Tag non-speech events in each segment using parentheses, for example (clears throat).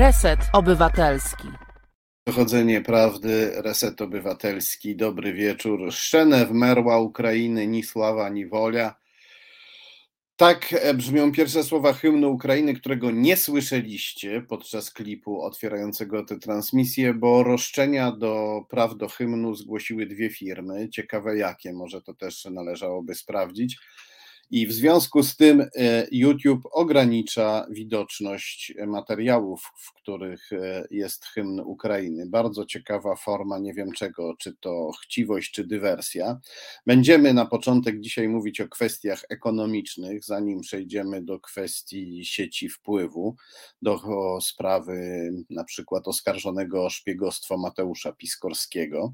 Reset Obywatelski. Dochodzenie prawdy, reset obywatelski, dobry wieczór. Szczenew, merła Ukrainy, ni sława, ni wolia. Tak brzmią pierwsze słowa hymnu Ukrainy, którego nie słyszeliście podczas klipu otwierającego tę transmisję, bo roszczenia do praw do hymnu zgłosiły dwie firmy. Ciekawe jakie, może to też należałoby sprawdzić. I w związku z tym e, YouTube ogranicza widoczność materiałów, w których e, jest hymn Ukrainy. Bardzo ciekawa forma, nie wiem czego, czy to chciwość, czy dywersja. Będziemy na początek dzisiaj mówić o kwestiach ekonomicznych, zanim przejdziemy do kwestii sieci wpływu, do sprawy na przykład oskarżonego o szpiegostwo Mateusza Piskorskiego.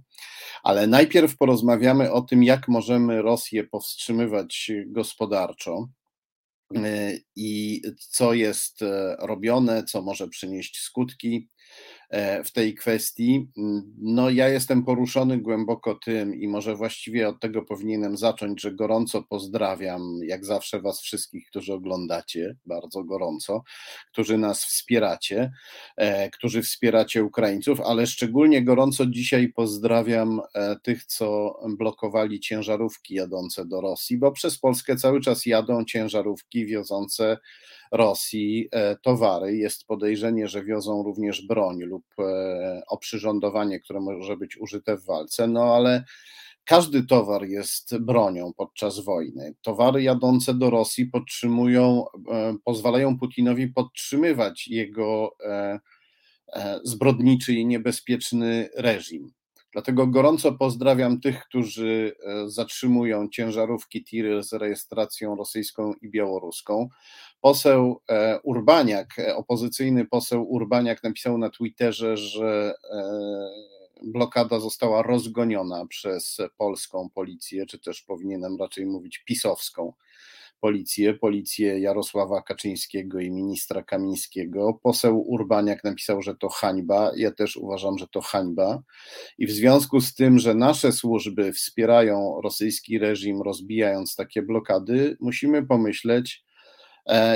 Ale najpierw porozmawiamy o tym, jak możemy Rosję powstrzymywać gospodarczo gospodarczo e, i co jest e, robione, co może przynieść skutki. E, w tej kwestii. No, ja jestem poruszony głęboko tym i może właściwie od tego powinienem zacząć, że gorąco pozdrawiam, jak zawsze, Was wszystkich, którzy oglądacie, bardzo gorąco, którzy nas wspieracie, e, którzy wspieracie Ukraińców, ale szczególnie gorąco dzisiaj pozdrawiam e, tych, co blokowali ciężarówki jadące do Rosji, bo przez Polskę cały czas jadą ciężarówki wiozące Rosji e, towary. Jest podejrzenie, że wiozą również broń lub e, oprzyrządowanie, które może być użyte w walce, no ale każdy towar jest bronią podczas wojny. Towary jadące do Rosji podtrzymują, e, pozwalają Putinowi podtrzymywać jego zbrodniczy i niebezpieczny reżim. Dlatego gorąco pozdrawiam tych, którzy zatrzymują ciężarówki tiry z rejestracją rosyjską i białoruską. Poseł e, Urbaniak, e, opozycyjny poseł Urbaniak napisał na Twitterze, że blokada została rozgoniona przez polską policję, czy też powinienem raczej mówić pisowską policję, policję Jarosława Kaczyńskiego i ministra Kamińskiego. Poseł Urbaniak napisał, że to hańba. Ja też uważam, że to hańba. I w związku z tym, że nasze służby wspierają rosyjski reżim, rozbijając takie blokady, musimy pomyśleć, E,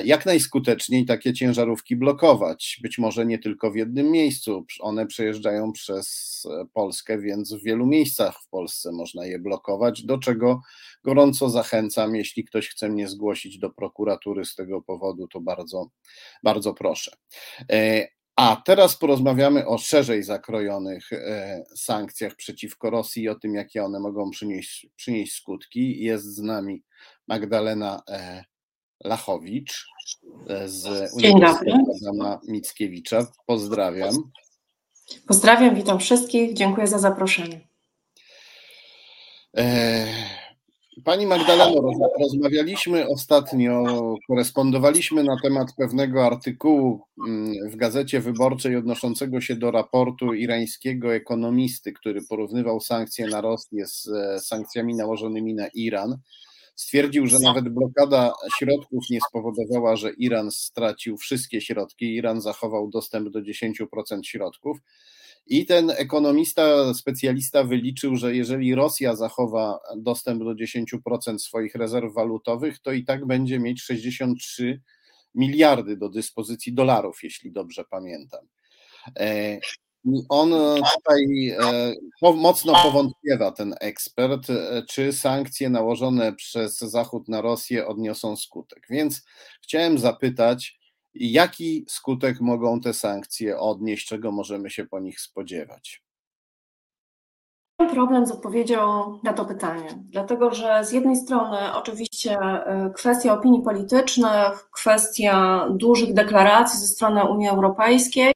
jak najskuteczniej takie ciężarówki blokować. Być może nie tylko w jednym miejscu. One przejeżdżają przez e, Polskę, więc w wielu miejscach w Polsce można je blokować, do czego gorąco zachęcam. Jeśli ktoś chce mnie zgłosić do prokuratury z tego powodu, to bardzo, bardzo proszę. E, a teraz porozmawiamy o szerzej zakrojonych sankcjach przeciwko Rosji i o tym, jakie one mogą przynieść, przynieść skutki. Jest z nami Magdalena Lachowicz e, z Uniwersytetu Adama Mickiewicza. Pozdrawiam. Pozdrawiam, witam wszystkich. Dziękuję za zaproszenie. E, pani Magdaleno, rozmawialiśmy ostatnio, korespondowaliśmy na temat pewnego artykułu mm, w Gazecie Wyborczej odnoszącego się do raportu irańskiego ekonomisty, który porównywał sankcje na Rosję z e, sankcjami nałożonymi na Iran. Stwierdził, że nawet blokada środków nie spowodowała, że Iran stracił wszystkie środki. Iran zachował dostęp do 10% środków. I ten ekonomista, specjalista wyliczył, że jeżeli Rosja zachowa dostęp do 10% swoich rezerw walutowych, to i tak będzie mieć 63 miliardy do dyspozycji dolarów, jeśli dobrze pamiętam. On e, tutaj e, mocno powątpiewa, ten ekspert, e, czy sankcje nałożone przez Zachód na Rosję odniosą skutek. Więc chciałem zapytać, jaki skutek mogą te sankcje odnieść, czego możemy się po nich spodziewać? Mam problem z odpowiedzią na to pytanie, dlatego że z jednej strony oczywiście kwestia opinii politycznych, kwestia dużych deklaracji ze strony Unii Europejskiej,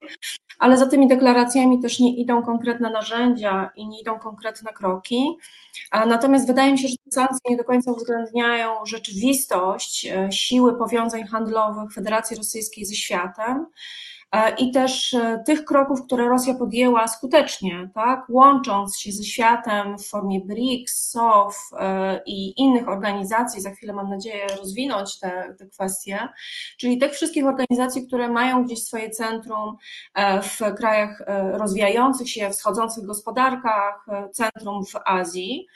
ale za tymi deklaracjami też nie idą konkretne narzędzia i nie idą konkretne kroki. Natomiast wydaje mi się, że sankcje nie do końca uwzględniają rzeczywistość e, siły powiązań handlowych Federacji Rosyjskiej ze światem i też e, tych kroków, które Rosja podjęła skutecznie, tak, łącząc się ze światem w formie BRICS, SOF e, i innych organizacji, za chwilę mam nadzieję rozwinąć te, te kwestie, czyli tych wszystkich organizacji, które mają gdzieś swoje centrum w krajach rozwijających się, wschodzących gospodarkach, centrum w Azji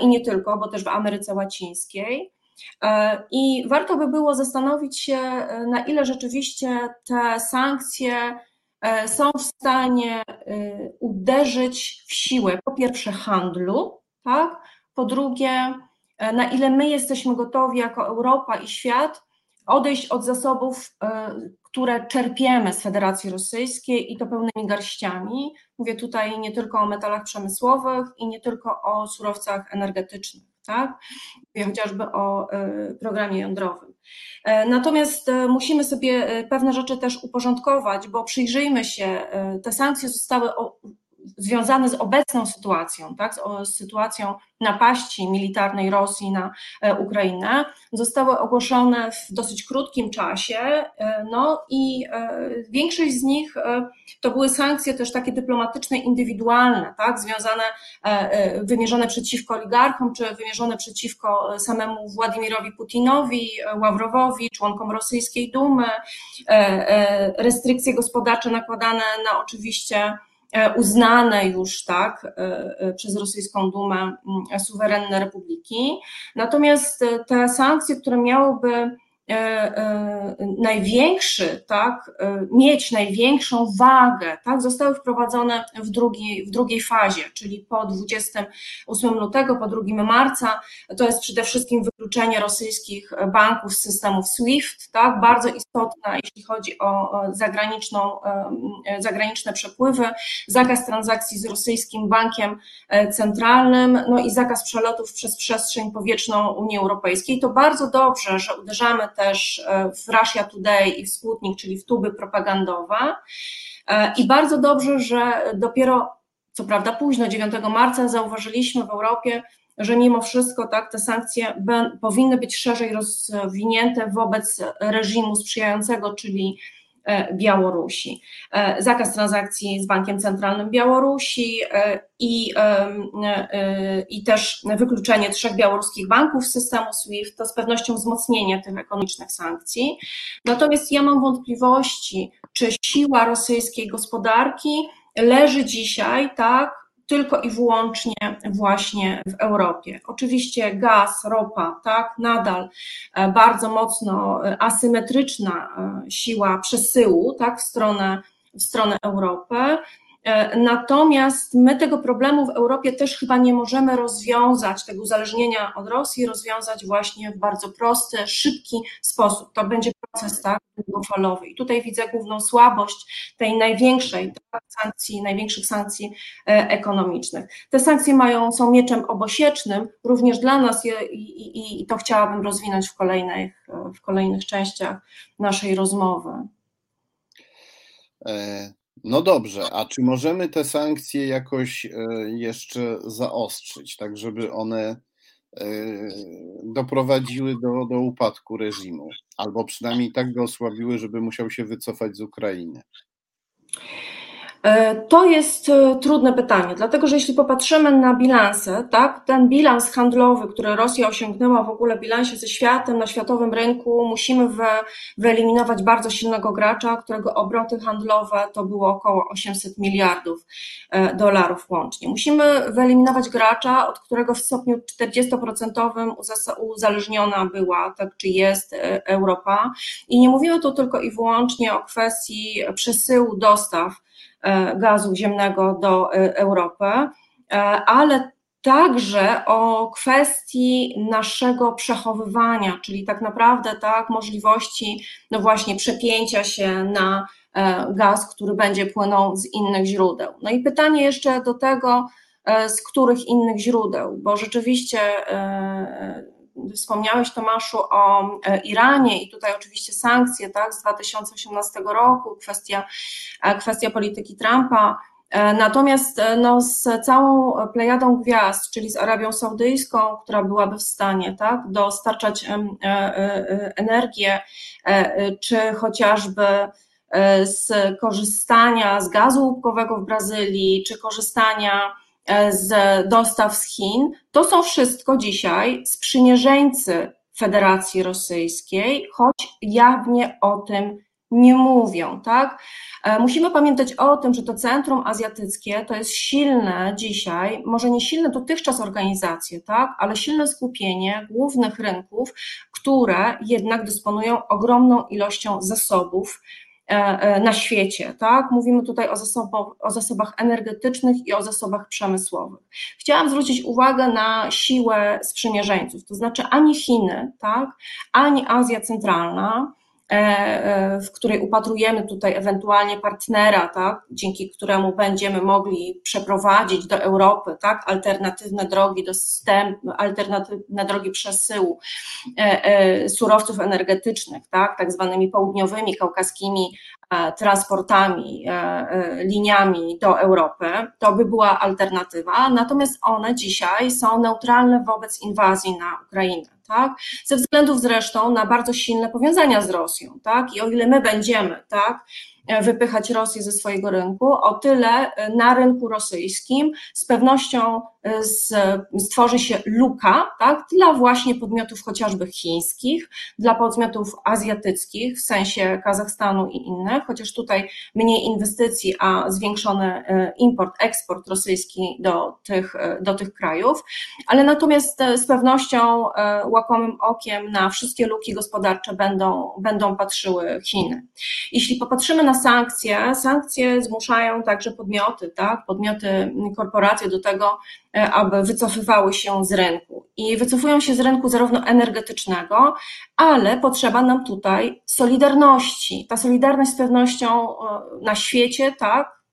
i nie tylko, bo też w Ameryce Łacińskiej. E, I warto by było zastanowić się, e, na ile rzeczywiście te sankcje są w stanie uderzyć w siłę, po pierwsze, handlu, tak? po drugie, na ile my jesteśmy gotowi jako Europa i świat odejść od zasobów, które czerpiemy z Federacji Rosyjskiej i to pełnymi garściami. Mówię tutaj nie tylko o metalach przemysłowych i nie tylko o surowcach energetycznych tak? Chociażby o e, programie jądrowym. E, natomiast e, musimy sobie pewne rzeczy też uporządkować, bo przyjrzyjmy się, te sankcje zostały związane z obecną sytuacją, tak, z, sytuacją napaści militarnej Rosji na e, Ukrainę, zostały ogłoszone w dosyć krótkim czasie, e, no i e, większość z nich to były sankcje też takie dyplomatyczne, indywidualne, tak, związane, wymierzone przeciwko oligarchom, czy wymierzone przeciwko samemu Władimirowi Putinowi, Ławrowowi, członkom rosyjskiej Dumy, restrykcje gospodarcze nakładane na oczywiście uznane już tak e, e, przez rosyjską Dumę mm, suwerenne republiki. Natomiast te sankcje, które miałyby E, e, największy, tak, e, mieć największą wagę, tak, zostały wprowadzone w drugiej, w drugiej fazie, czyli po 28 lutego, po 2 marca. To jest przede wszystkim wykluczenie rosyjskich banków z systemów SWIFT, tak, bardzo istotne, jeśli chodzi o zagraniczną, zagraniczne przepływy, zakaz transakcji z rosyjskim bankiem centralnym, no i zakaz przelotów przez przestrzeń powietrzną Unii Europejskiej. To bardzo dobrze, że uderzamy też e, w Russia Today i w Sputnik, czyli w tuby propagandowe. E, I bardzo dobrze, że dopiero, co prawda późno, 9 marca, zauważyliśmy w Europie, że mimo wszystko tak, te sankcje powinny być szerzej rozwinięte wobec reżimu sprzyjającego, czyli Białorusi. E, zakaz transakcji z Bankiem Centralnym Białorusi e, i, i też wykluczenie trzech białoruskich banków z systemu SWIFT to z pewnością wzmocnienie tych ekonomicznych sankcji. Natomiast ja mam wątpliwości, czy siła rosyjskiej gospodarki leży dzisiaj tak tylko i wyłącznie właśnie w Europie. Oczywiście gaz, ropa, tak, nadal e, bardzo mocno e, asymetryczna e, siła przesyłu, tak, w stronę, w stronę Europy. Natomiast my tego problemu w Europie też chyba nie możemy rozwiązać, tego uzależnienia od Rosji, rozwiązać właśnie w bardzo prosty, szybki sposób. To będzie proces tak, długofalowy. I tutaj widzę główną słabość tej największej tak, sankcji, największych sankcji e, ekonomicznych. Te sankcje mają, są mieczem obosiecznym również dla nas i, i, i to chciałabym rozwinąć w kolejnych, w kolejnych częściach naszej rozmowy. E, no dobrze, a czy możemy te sankcje jakoś e, jeszcze zaostrzyć, tak żeby one e, doprowadziły do, do upadku reżimu, albo przynajmniej tak go osłabiły, żeby musiał się wycofać z Ukrainy? E, to jest e, trudne pytanie, dlatego że jeśli popatrzymy na bilanse, tak, ten bilans handlowy, który Rosja osiągnęła w ogóle bilansie ze światem, na światowym rynku, musimy wy, wyeliminować bardzo silnego gracza, którego obroty handlowe to było około 800 miliardów e, dolarów łącznie. Musimy wyeliminować gracza, od którego w stopniu 40% uzależniona była, tak czy jest Europa. I nie mówimy tu tylko i wyłącznie o kwestii przesyłu dostaw, gazu ziemnego do e, Europy, e, ale także o kwestii naszego przechowywania, czyli tak naprawdę tak możliwości no właśnie przepięcia się na gaz, który będzie płynął z innych źródeł. No i pytanie jeszcze do tego, z których innych źródeł, bo rzeczywiście Wspomniałeś, Tomaszu, o e, Iranie i tutaj oczywiście sankcje tak, z 2018 roku, kwestia, e, kwestia polityki Trumpa. E, natomiast no, z całą plejadą gwiazd, czyli z Arabią Saudyjską, która byłaby w stanie tak, dostarczać energię, czy chociażby z korzystania z gazu łupkowego w Brazylii, czy korzystania z dostaw z Chin, to są wszystko dzisiaj sprzymierzeńcy Federacji Rosyjskiej, choć jawnie o tym nie mówią, tak? E, musimy pamiętać o tym, że to Centrum Azjatyckie to jest silne dzisiaj, może nie silne dotychczas organizacje, tak, ale silne skupienie głównych rynków, które jednak dysponują ogromną ilością zasobów na świecie, tak? Mówimy tutaj o, zasobach, o zasobach energetycznych i o zasobach przemysłowych. Chciałam zwrócić uwagę na siłę sprzymierzeńców, to znaczy ani Chiny, tak, ani Azja Centralna E, e, w której upatrujemy tutaj ewentualnie partnera, tak, dzięki któremu będziemy mogli przeprowadzić do Europy tak, alternatywne drogi dostępu, alternatywne drogi przesyłu e, surowców energetycznych, tak, tak zwanymi południowymi, kaukaskimi transportami, liniami do Europy, to by była alternatywa, natomiast one dzisiaj są neutralne wobec inwazji na Ukrainę tak? Ze względów zresztą na bardzo silne powiązania z Rosją, tak? I o ile my będziemy, tak? E, wypychać Rosję ze swojego rynku, o tyle e, na rynku rosyjskim z pewnością e, stworzy się luka tak, dla właśnie podmiotów chociażby chińskich, dla podmiotów azjatyckich, w sensie Kazachstanu i innych, chociaż tutaj mniej inwestycji, a zwiększony import, eksport rosyjski do tych, do tych krajów, ale natomiast z pewnością łakomym okiem na wszystkie luki gospodarcze będą, będą patrzyły Chiny. Jeśli popatrzymy na sankcje, sankcje zmuszają także podmioty, tak, podmioty, korporacje do tego, e, aby wycofywały się z rynku. I wycofują się z rynku zarówno energetycznego, ale potrzeba nam tutaj solidarności. Ta solidarność z pewnością e, na świecie, tak,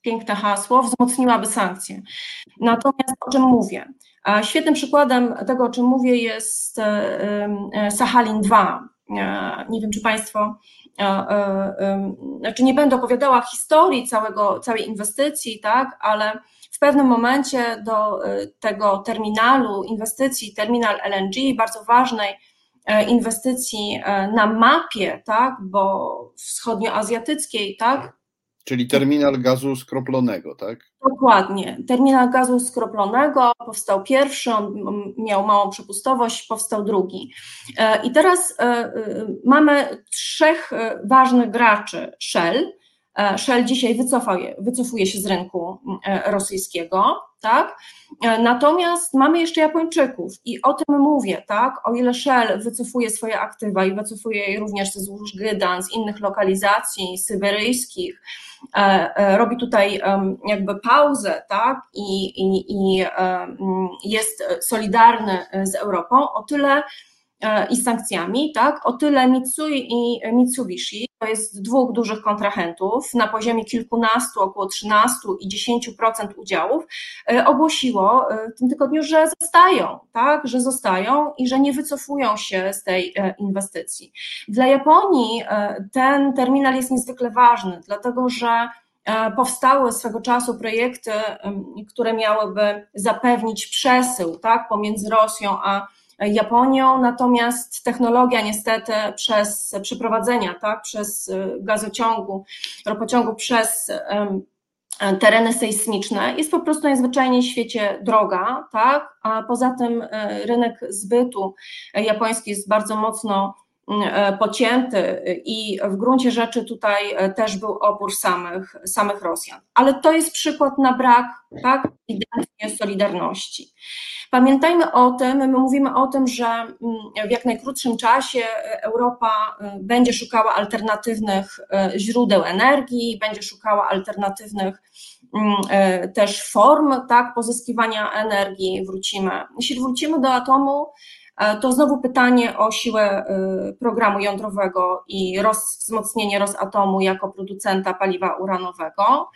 piękne hasło, wzmocniłaby sankcje. Natomiast o czym mówię? Świetnym przykładem tego, o czym mówię, jest e, Sachalin 2. Nie wiem, czy Państwo znaczy nie będę opowiadała historii całego, całej inwestycji, tak, ale w pewnym momencie do e, tego terminalu inwestycji, terminal LNG, bardzo ważnej e, inwestycji e, na mapie, tak, bo wschodnioazjatyckiej, tak, Czyli terminal gazu skroplonego, tak? Dokładnie. Terminal gazu skroplonego powstał pierwszy, on miał małą przepustowość, powstał drugi. E, I teraz e, e, mamy trzech ważnych graczy Shell. Shell dzisiaj wycofa, wycofuje się z rynku rosyjskiego, tak? Natomiast mamy jeszcze Japończyków i o tym mówię, tak? O ile Shell wycofuje swoje aktywa i wycofuje je również ze złóż Gydan, z innych lokalizacji syberyjskich, robi tutaj jakby pauzę, tak, i, i, i jest solidarny z Europą, o tyle e, i z sankcjami, tak, o tyle Mitsui i Mitsubishi, to jest dwóch dużych kontrahentów na poziomie kilkunastu, około 13 i 10% udziałów, ogłosiło w tym tygodniu, że zostają, tak, że zostają i że nie wycofują się z tej inwestycji. Dla Japonii ten terminal jest niezwykle ważny, dlatego że powstały swego czasu projekty, które miałyby zapewnić przesył tak, pomiędzy Rosją a Japonią, natomiast technologia niestety przez przeprowadzenia, tak, przez y, gazociągu, ropociągu przez tereny sejsmiczne jest po prostu najzwyczajniej w świecie droga, tak, a poza tym y, rynek zbytu japoński jest bardzo mocno pocięty i w gruncie rzeczy tutaj też był opór samych, samych Rosjan. Ale to jest przykład na brak tak, solidarności. Pamiętajmy o tym, my mówimy o tym, że mm, w jak najkrótszym czasie Europa y, będzie szukała alternatywnych źródeł energii, będzie szukała alternatywnych mm, też form tak, pozyskiwania energii. Wrócimy. Jeśli wrócimy do atomu, to znowu pytanie o siłę programu jądrowego i roz, wzmocnienie Rosatomu jako producenta paliwa uranowego.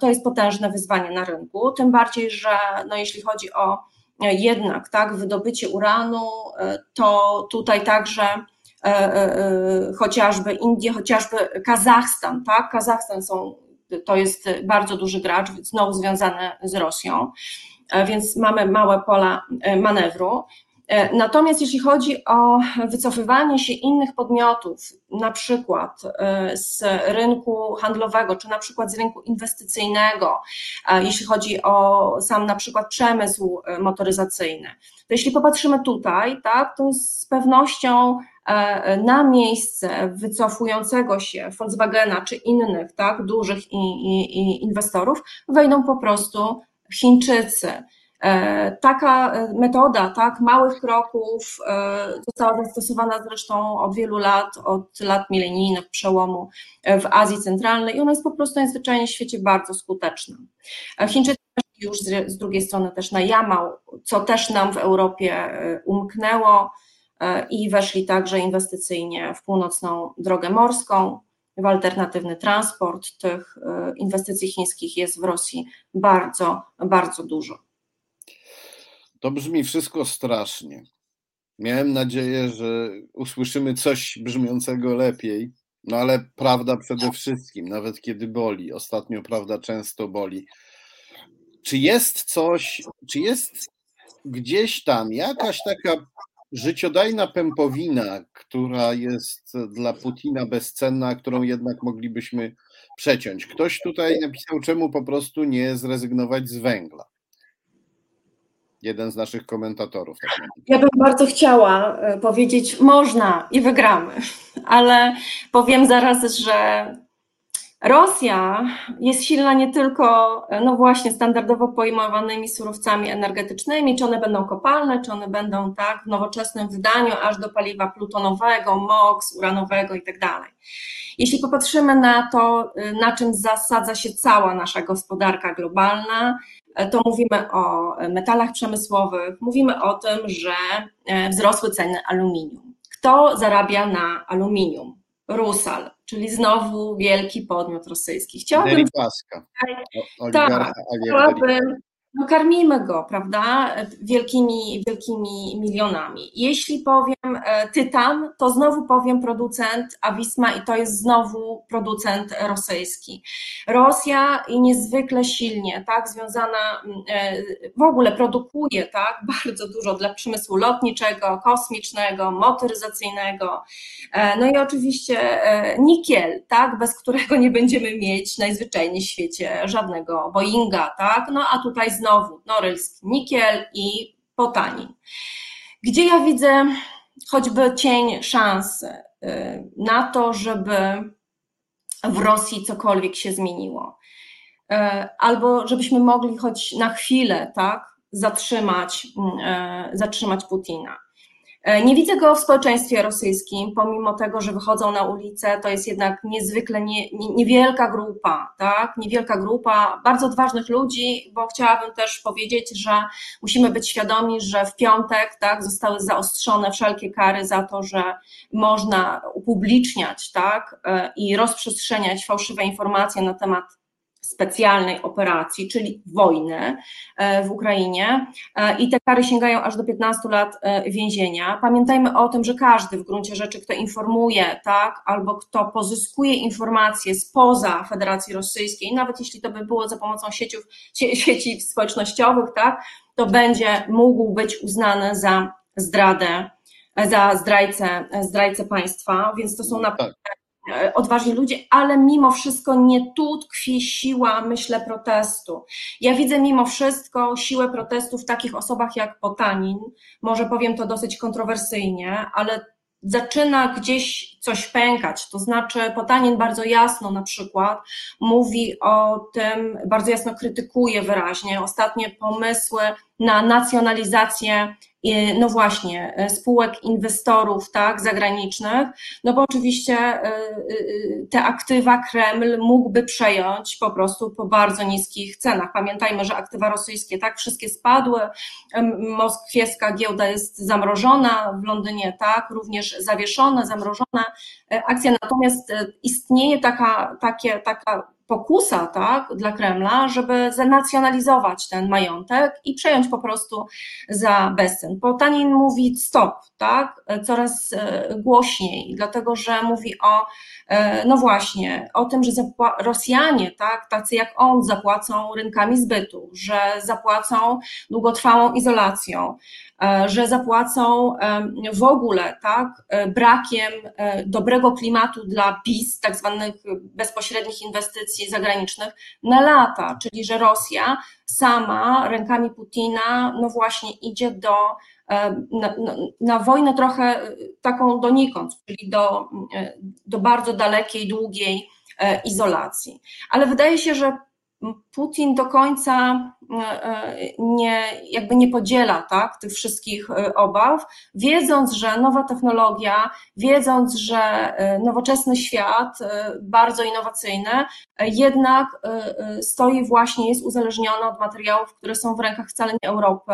To jest potężne wyzwanie na rynku, tym bardziej, że no, jeśli chodzi o jednak tak, wydobycie uranu, e, to tutaj także e, e, chociażby Indie, chociażby Kazachstan, tak? Kazachstan są, to jest bardzo duży gracz, znowu związany z Rosją, więc mamy małe pola manewru. E, natomiast jeśli chodzi o wycofywanie się innych podmiotów, na przykład e, z rynku handlowego, czy na przykład z rynku inwestycyjnego, jeśli chodzi o sam na przykład przemysł e, motoryzacyjny, to jeśli popatrzymy tutaj, tak, to z pewnością na miejsce wycofującego się Volkswagena czy innych tak, dużych inwestorów wejdą po prostu Chińczycy. Taka metoda, tak, małych kroków została zastosowana zresztą od wielu lat, od lat milenijnych, przełomu w Azji Centralnej i ona jest po prostu najzwyczajniej w świecie bardzo skuteczna. Chińczycy już z, drugiej strony też na Jamał, co też nam w Europie umknęło i weszli także inwestycyjnie w północną drogę morską, w alternatywny transport. Tych e, inwestycji chińskich jest w Rosji bardzo, bardzo dużo. To brzmi wszystko strasznie. Miałem nadzieję, że usłyszymy coś brzmiącego lepiej, no ale prawda przede wszystkim, nawet kiedy boli. Ostatnio prawda często boli. Czy jest coś, czy jest gdzieś tam jakaś taka życiodajna pępowina, która jest dla Putina bezcenna, którą jednak moglibyśmy przeciąć. Ktoś tutaj napisał, czemu po prostu nie zrezygnować z węgla. Jeden z naszych komentatorów. Tak ja bym bardzo chciała e, powiedzieć, można i wygramy, (laughs) ale powiem zaraz, że Rosja jest silna nie tylko, no właśnie, standardowo pojmowanymi surowcami energetycznymi, czy one będą kopalne, czy one będą tak w nowoczesnym wydaniu, aż do paliwa plutonowego, MOX, uranowego i tak. Jeśli popatrzymy na to, na czym zasadza się cała nasza gospodarka globalna, to mówimy o metalach przemysłowych, mówimy o tym, że wzrosły ceny aluminium. Kto zarabia na aluminium? Rusal, czyli znowu wielki podmiot rosyjski. Chciałabym. Deripaska. Tak, chciałabym, no karmimy go, prawda, wielkimi, wielkimi milionami. Jeśli powiem e, Tytan, to znowu powiem producent Awisma i to jest znowu producent rosyjski. Rosja niezwykle silnie, tak, związana e, w ogóle produkuje, tak, (laughs) bardzo dużo dla przemysłu lotniczego, kosmicznego, motoryzacyjnego, e, no i oczywiście nikiel, tak, bez którego nie będziemy mieć najzwyczajniej w świecie żadnego Boeinga, tak, no a tutaj znowu norylski nikiel i potanin. Gdzie ja widzę choćby cień szansy y, na to, żeby w Rosji cokolwiek się zmieniło. Y, albo żebyśmy mogli choć na chwilę tak, zatrzymać, y, zatrzymać Putina. E, nie widzę go w społeczeństwie rosyjskim, pomimo tego, że wychodzą na ulicę, to jest jednak niezwykle nie, nie, niewielka grupa, tak? Niewielka grupa bardzo odważnych ludzi, bo chciałabym też powiedzieć, że musimy być świadomi, że w piątek tak, zostały zaostrzone wszelkie kary za to, że można upubliczniać tak, e, i rozprzestrzeniać fałszywe informacje na temat specjalnej operacji, czyli wojny e, w Ukrainie. E, i te kary sięgają aż do 15 lat e, więzienia. Pamiętajmy o tym, że każdy w gruncie rzeczy, kto informuje, tak, albo kto pozyskuje informacje spoza Federacji Rosyjskiej, nawet jeśli to by było za pomocą sieciów, sieci społecznościowych, tak, to będzie mógł być uznany za zdradę, za zdrajcę, zdrajcę państwa, więc to są naprawdę E, odważni ludzie, ale mimo wszystko nie tu tkwi siła, myślę, protestu. Ja widzę mimo wszystko siłę protestu w takich osobach jak Potanin, może powiem to dosyć kontrowersyjnie, ale zaczyna gdzieś coś pękać. To znaczy, Potanin bardzo jasno na przykład mówi o tym, bardzo jasno krytykuje wyraźnie ostatnie pomysły na nacjonalizację no właśnie, e, spółek inwestorów tak, zagranicznych, no bo oczywiście e, e, te aktywa Kreml mógłby przejąć po prostu po bardzo niskich cenach. Pamiętajmy, że aktywa rosyjskie tak wszystkie spadły, moskwieska giełda jest zamrożona, w Londynie tak, również zawieszona, zamrożona akcja, natomiast istnieje taka, takie, taka pokusa tak, dla Kremla, żeby zanacjonalizować ten majątek i przejąć po prostu za bezcen. Potanin mówi stop, tak, coraz e, głośniej, dlatego że mówi o, e, no właśnie, o tym, że Rosjanie, tak, tacy jak on, zapłacą rynkami zbytu, że zapłacą długotrwałą izolacją, że zapłacą w ogóle tak, e, brakiem e, dobrego klimatu dla PiS, tak zwanych bezpośrednich inwestycji zagranicznych na lata, czyli że Rosja sama rękami Putina, no właśnie idzie do, na, na, na wojnę trochę taką donikąd, czyli do, do bardzo dalekiej, długiej izolacji. Ale wydaje się, że Putin do końca nie, jakby nie podziela tak, tych wszystkich obaw, wiedząc, że nowa technologia, wiedząc, że nowoczesny świat, bardzo innowacyjny, jednak stoi właśnie, jest uzależniony od materiałów, które są w rękach wcale nie Europy,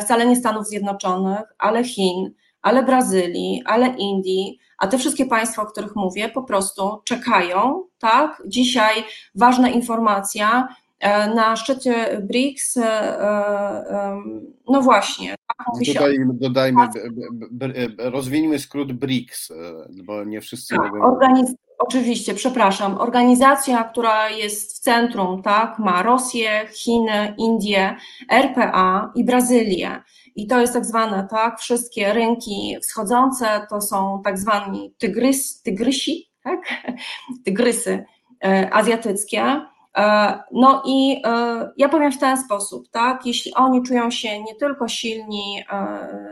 wcale nie Stanów Zjednoczonych, ale Chin, ale Brazylii, ale Indii, a te wszystkie państwa, o których mówię, po prostu czekają, tak? Dzisiaj ważna informacja, e, na szczycie BRICS, e, e, no właśnie. Tak, Tutaj dodajmy, rozwiniemy skrót BRICS, bo nie wszyscy tak, mogą... Organiz... Oczywiście, przepraszam. Organizacja, która jest w centrum, tak, ma Rosję, Chiny, Indię, RPA i Brazylię. I to jest tak zwane, tak, wszystkie rynki wschodzące to są tak zwani tygrys, tygrysi, tak, (laughs) tygrysy e, azjatyckie. E, no i e, ja powiem w ten sposób, tak, jeśli oni czują się nie tylko silni,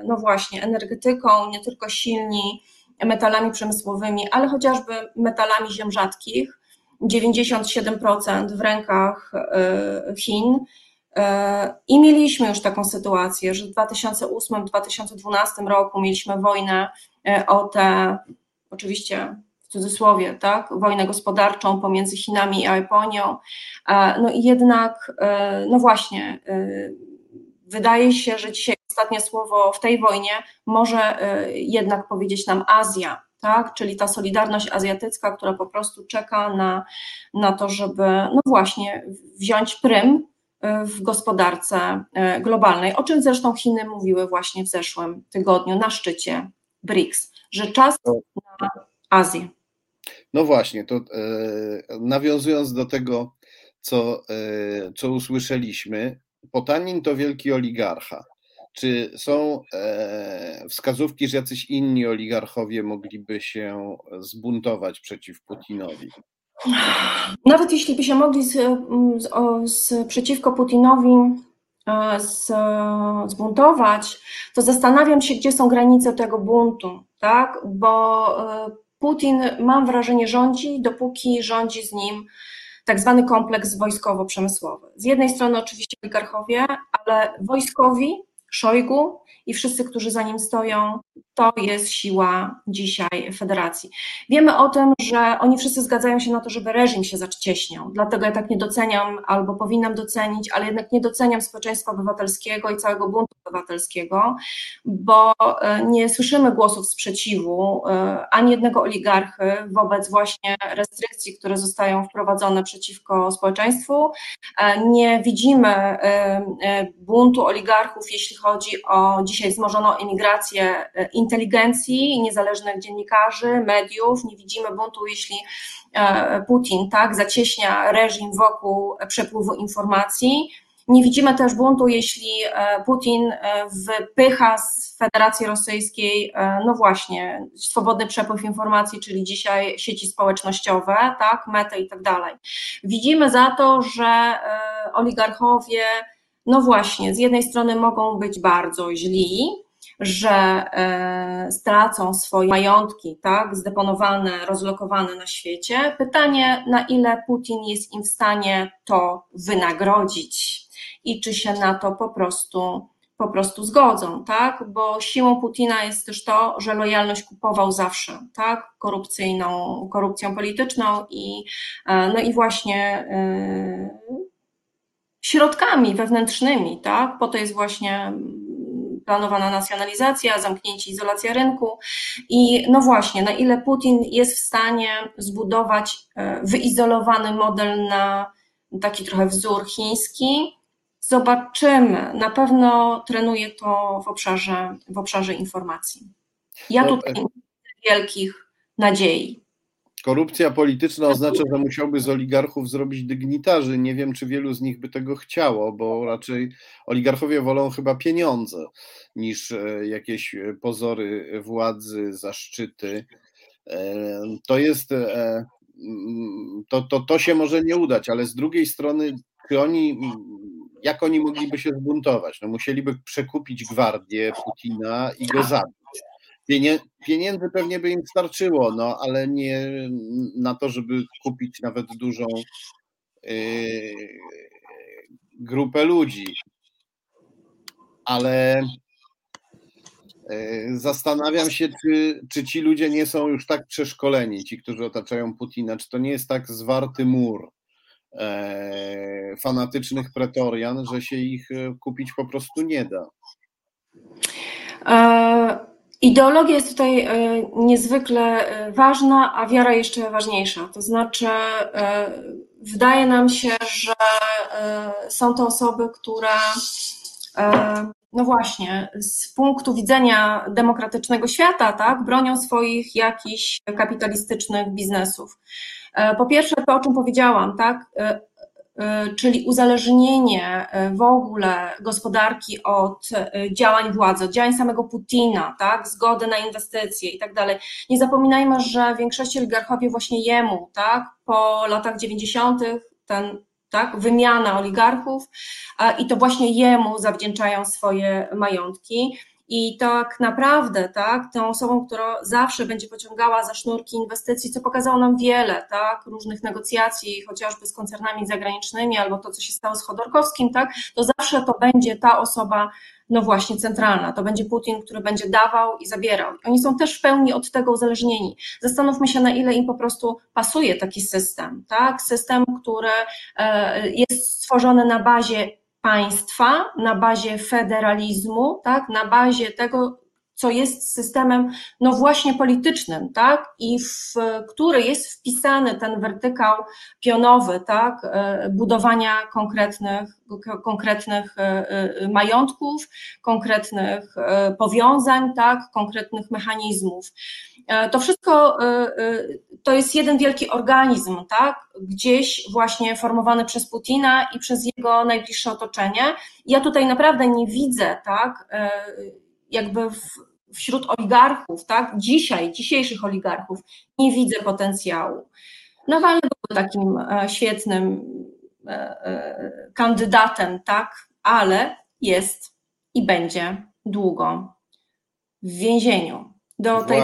no właśnie, energetyką, nie tylko silni metalami przemysłowymi, ale chociażby metalami ziem rzadkich, 97% w rękach Chin, i mieliśmy już taką sytuację, że w 2008-2012 roku mieliśmy wojnę e, o te, oczywiście w cudzysłowie, tak, wojnę gospodarczą pomiędzy Chinami a Japonią. E, no i jednak, e, no właśnie, wydaje się, że dzisiaj ostatnie słowo w tej wojnie może jednak powiedzieć nam Azja, tak? czyli ta solidarność azjatycka, która po prostu czeka na, na to, żeby, no właśnie, wziąć prym w gospodarce e, globalnej, o czym zresztą Chiny mówiły właśnie w zeszłym tygodniu na szczycie BRICS, że czas na Azję. No właśnie, to e, nawiązując do tego, co, e, co usłyszeliśmy, Potanin to wielki oligarcha. Czy są e, wskazówki, że jacyś inni oligarchowie mogliby się zbuntować przeciw Putinowi? Nawet jeśli by się mogli z, z, z przeciwko Putinowi z, zbuntować, to zastanawiam się, gdzie są granice tego buntu, tak? Bo Putin, mam wrażenie, rządzi, dopóki rządzi z nim tak zwany kompleks wojskowo-przemysłowy. Z jednej strony oczywiście oligarchowie, ale wojskowi, Szojgu i wszyscy, którzy za nim stoją, to jest siła dzisiaj federacji. Wiemy o tym, że oni wszyscy zgadzają się na to, żeby reżim się zacieśniał. Dlatego ja tak nie doceniam, albo powinnam docenić, ale jednak nie doceniam społeczeństwa obywatelskiego i całego buntu obywatelskiego, bo e, nie słyszymy głosów sprzeciwu e, ani jednego oligarchy wobec właśnie restrykcji, które zostają wprowadzone przeciwko społeczeństwu. E, nie widzimy buntu oligarchów, jeśli chodzi o dzisiaj wzmożoną emigrację inteligencji, niezależnych dziennikarzy, mediów. Nie widzimy buntu, jeśli e, Putin tak zacieśnia reżim wokół przepływu informacji. Nie widzimy też buntu, jeśli e, Putin e, wypycha z Federacji Rosyjskiej, no właśnie, swobodny przepływ informacji, czyli dzisiaj sieci społecznościowe, tak, metę i tak dalej. Widzimy za to, że oligarchowie, no właśnie, z jednej strony mogą być bardzo źli, że e, stracą swoje majątki, tak, zdeponowane, rozlokowane na świecie. Pytanie, na ile Putin jest im w stanie to wynagrodzić i czy się na to po prostu po prostu zgodzą, tak? Bo siłą Putina jest też to, że lojalność kupował zawsze, tak? Korupcyjną, korupcją polityczną i, e, no i właśnie e, środkami wewnętrznymi, tak? Po to jest właśnie planowana nacjonalizacja, zamknięcie, izolacja rynku. I no właśnie, na ile Putin jest w stanie zbudować e, wyizolowany model na taki trochę wzór chiński, zobaczymy. Na pewno trenuje to w obszarze, w obszarze informacji. Ja no, tutaj nie wielkich nadziei. Korupcja polityczna oznacza, że musiałby z oligarchów zrobić dygnitarzy. Nie wiem, czy wielu z nich by tego chciało, bo raczej oligarchowie wolą chyba pieniądze niż e, jakieś e, pozory władzy, zaszczyty. E, to jest. To, to, to się może nie udać, ale z drugiej strony, czy oni, jak oni mogliby się zbuntować? No musieliby przekupić gwardię Putina i go zabić pieniędzy pewnie by im starczyło, no ale nie na to, żeby kupić nawet dużą, grupę ludzi. Ale zastanawiam się, czy, czy ci ludzie nie są już tak przeszkoleni, ci, którzy otaczają Putina, czy to nie jest tak zwarty mur fanatycznych pretorian, że się ich kupić po prostu nie da. Ideologia jest tutaj e, niezwykle e, ważna, a wiara jeszcze ważniejsza. To znaczy, e, wydaje nam się, że są to osoby, które, no właśnie, z punktu widzenia demokratycznego świata, tak, bronią swoich jakichś kapitalistycznych biznesów. Po pierwsze, to o czym powiedziałam, tak, czyli uzależnienie y, w ogóle gospodarki od y, działań władzy, od działań samego Putina, tak, zgody na inwestycje i tak dalej. Nie zapominajmy, że w większości oligarchowie właśnie jemu, tak, po latach 90. ten tak, wymiana oligarchów i to właśnie jemu zawdzięczają swoje majątki. I tak naprawdę, tak, tą osobą, która zawsze będzie pociągała za sznurki inwestycji, co pokazało nam wiele, tak, różnych negocjacji, chociażby z koncernami zagranicznymi, albo to, co się stało z Chodorkowskim, tak, to zawsze to będzie ta osoba, no właśnie, centralna. To będzie Putin, który będzie dawał i zabierał. Oni są też w pełni od tego uzależnieni. Zastanówmy się, na ile im po prostu pasuje taki system, tak, system, który e, jest stworzony na bazie państwa na bazie federalizmu, tak, na bazie tego, co jest systemem, no właśnie politycznym, tak, i w który jest wpisany ten wertykał pionowy, tak, e, budowania konkretnych, konkretnych e, e, majątków, konkretnych powiązań, tak, konkretnych mechanizmów. To wszystko to jest jeden wielki organizm, tak, gdzieś właśnie formowany przez Putina i przez jego najbliższe otoczenie. Ja tutaj naprawdę nie widzę, tak, jakby w, wśród oligarchów, tak, dzisiaj, dzisiejszych oligarchów, nie widzę potencjału. Nawalny był takim e, świetnym e, e, kandydatem, tak, ale jest i będzie długo w więzieniu. Do tej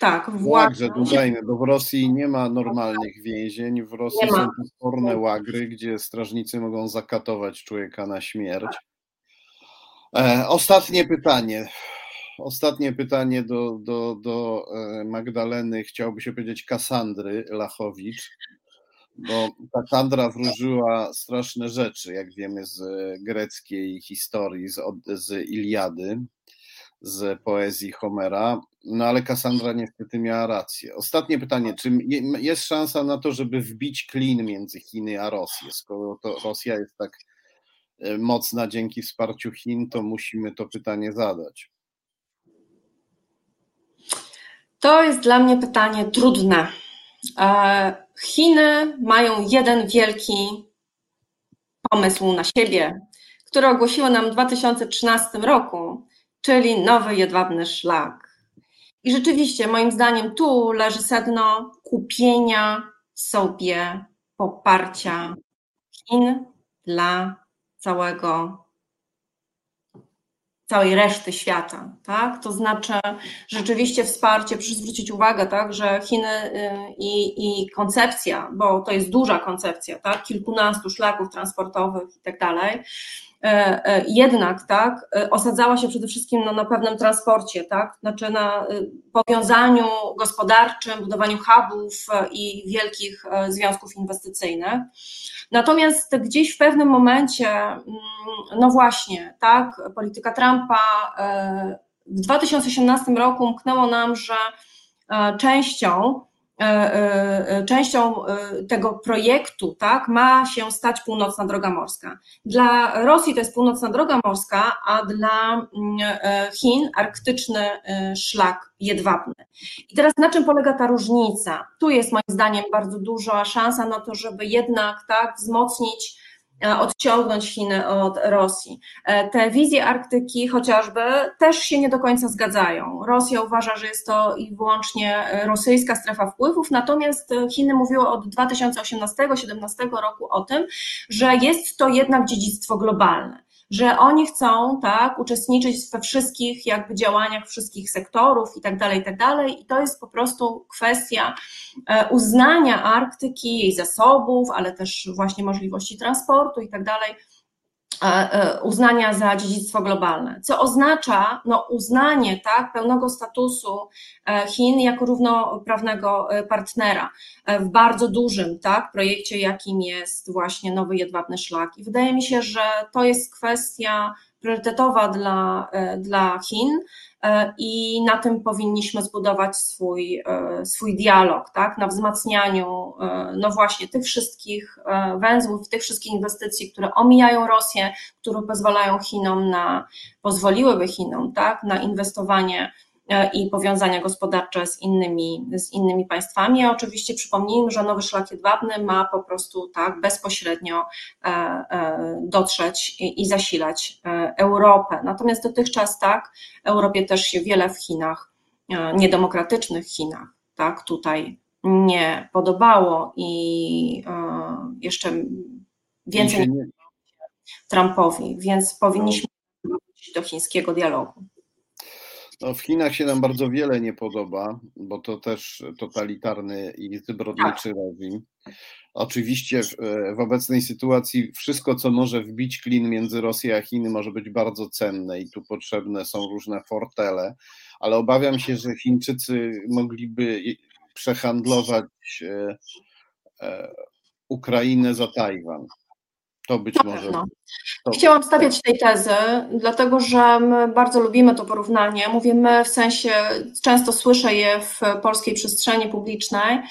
tak, Łagrze, dodajmy, bo w Rosji nie ma normalnych więzień. W Rosji są potworne łagry, gdzie strażnicy mogą zakatować człowieka na śmierć. E, ostatnie pytanie. Ostatnie pytanie do, do, do e, Magdaleny, chciałby się powiedzieć Kasandry Lachowicz, bo Kassandra wróżyła straszne rzeczy, jak wiemy z greckiej historii, z, z Iliady, z poezji Homera, no ale Kassandra niestety miała rację. Ostatnie pytanie, czy jest szansa na to, żeby wbić klin między Chiny a Rosję, skoro to Rosja jest tak E, mocna dzięki wsparciu Chin, to musimy to pytanie zadać. To jest dla mnie pytanie trudne. E, Chiny mają jeden wielki pomysł na siebie, który ogłosiły nam w 2013 roku, czyli nowy jedwabny szlak. I rzeczywiście, moim zdaniem, tu leży sedno kupienia sobie poparcia Chin dla całego, całej reszty świata. Tak? To znaczy rzeczywiście wsparcie, proszę zwrócić uwagę, tak, że Chiny y, i, i koncepcja, bo to jest duża koncepcja, tak, kilkunastu szlaków transportowych i tak dalej, jednak tak, e, osadzała się przede wszystkim no, na pewnym transporcie, tak, znaczy na powiązaniu gospodarczym, budowaniu hubów i wielkich związków inwestycyjnych. Natomiast gdzieś w pewnym momencie, mm, no właśnie, tak, polityka Trumpa e, w 2018 roku umknęło nam, że e, częścią E, e, e, częścią tego projektu tak, ma się stać północna droga morska. Dla Rosji to jest północna droga morska, a dla mm, Chin arktyczny szlak jedwabny. I teraz na czym polega ta różnica? Tu jest moim zdaniem bardzo duża szansa na to, żeby jednak tak wzmocnić E, odciągnąć Chiny od Rosji. E, te wizje Arktyki chociażby też się nie do końca zgadzają. Rosja uważa, że jest to i wyłącznie rosyjska strefa wpływów, natomiast Chiny mówiły od 2018-2017 roku o tym, że jest to jednak dziedzictwo globalne że oni chcą tak, uczestniczyć we wszystkich jakby działaniach wszystkich sektorów i tak dalej, i tak dalej. I to jest po prostu kwestia e, uznania Arktyki, jej zasobów, ale też właśnie możliwości transportu i tak dalej uznania za dziedzictwo globalne, co oznacza no, uznanie tak, pełnego statusu e, Chin jako równoprawnego partnera w bardzo dużym tak, projekcie, jakim jest właśnie nowy jedwabny szlak. I wydaje mi się, że to jest kwestia priorytetowa dla, dla Chin E, i na tym powinniśmy zbudować swój, e, swój dialog, tak? na wzmacnianiu e, no właśnie tych wszystkich węzłów, tych wszystkich inwestycji, które omijają Rosję, które pozwalają Chinom na, pozwoliłyby Chinom tak? na inwestowanie E, i powiązania gospodarcze z innymi, z innymi państwami. A oczywiście przypomnijmy, że nowy szlak jedwabny ma po prostu tak bezpośrednio e, e, dotrzeć i zasilać Europę. Natomiast dotychczas tak, Europie też się wiele w Chinach, niedemokratycznych Chinach, tak, tutaj nie podobało i jeszcze więcej nie... Trumpowi, więc powinniśmy wrócić do chińskiego dialogu. No, w Chinach się nam bardzo wiele nie podoba, bo to też totalitarny i zbrodniczy reżim. Oczywiście w, w, obecnej sytuacji wszystko, co może wbić klin między Rosją a Chiny, może być bardzo cenne i tu potrzebne są różne fortele, ale obawiam się, że Chińczycy mogliby przehandlować e, e, Ukrainę za Tajwan. To być Na może. Pewno. Chciałam stawiać tej tezy, dlatego że my bardzo lubimy to porównanie. Mówimy w sensie, często słyszę je w polskiej przestrzeni publicznej.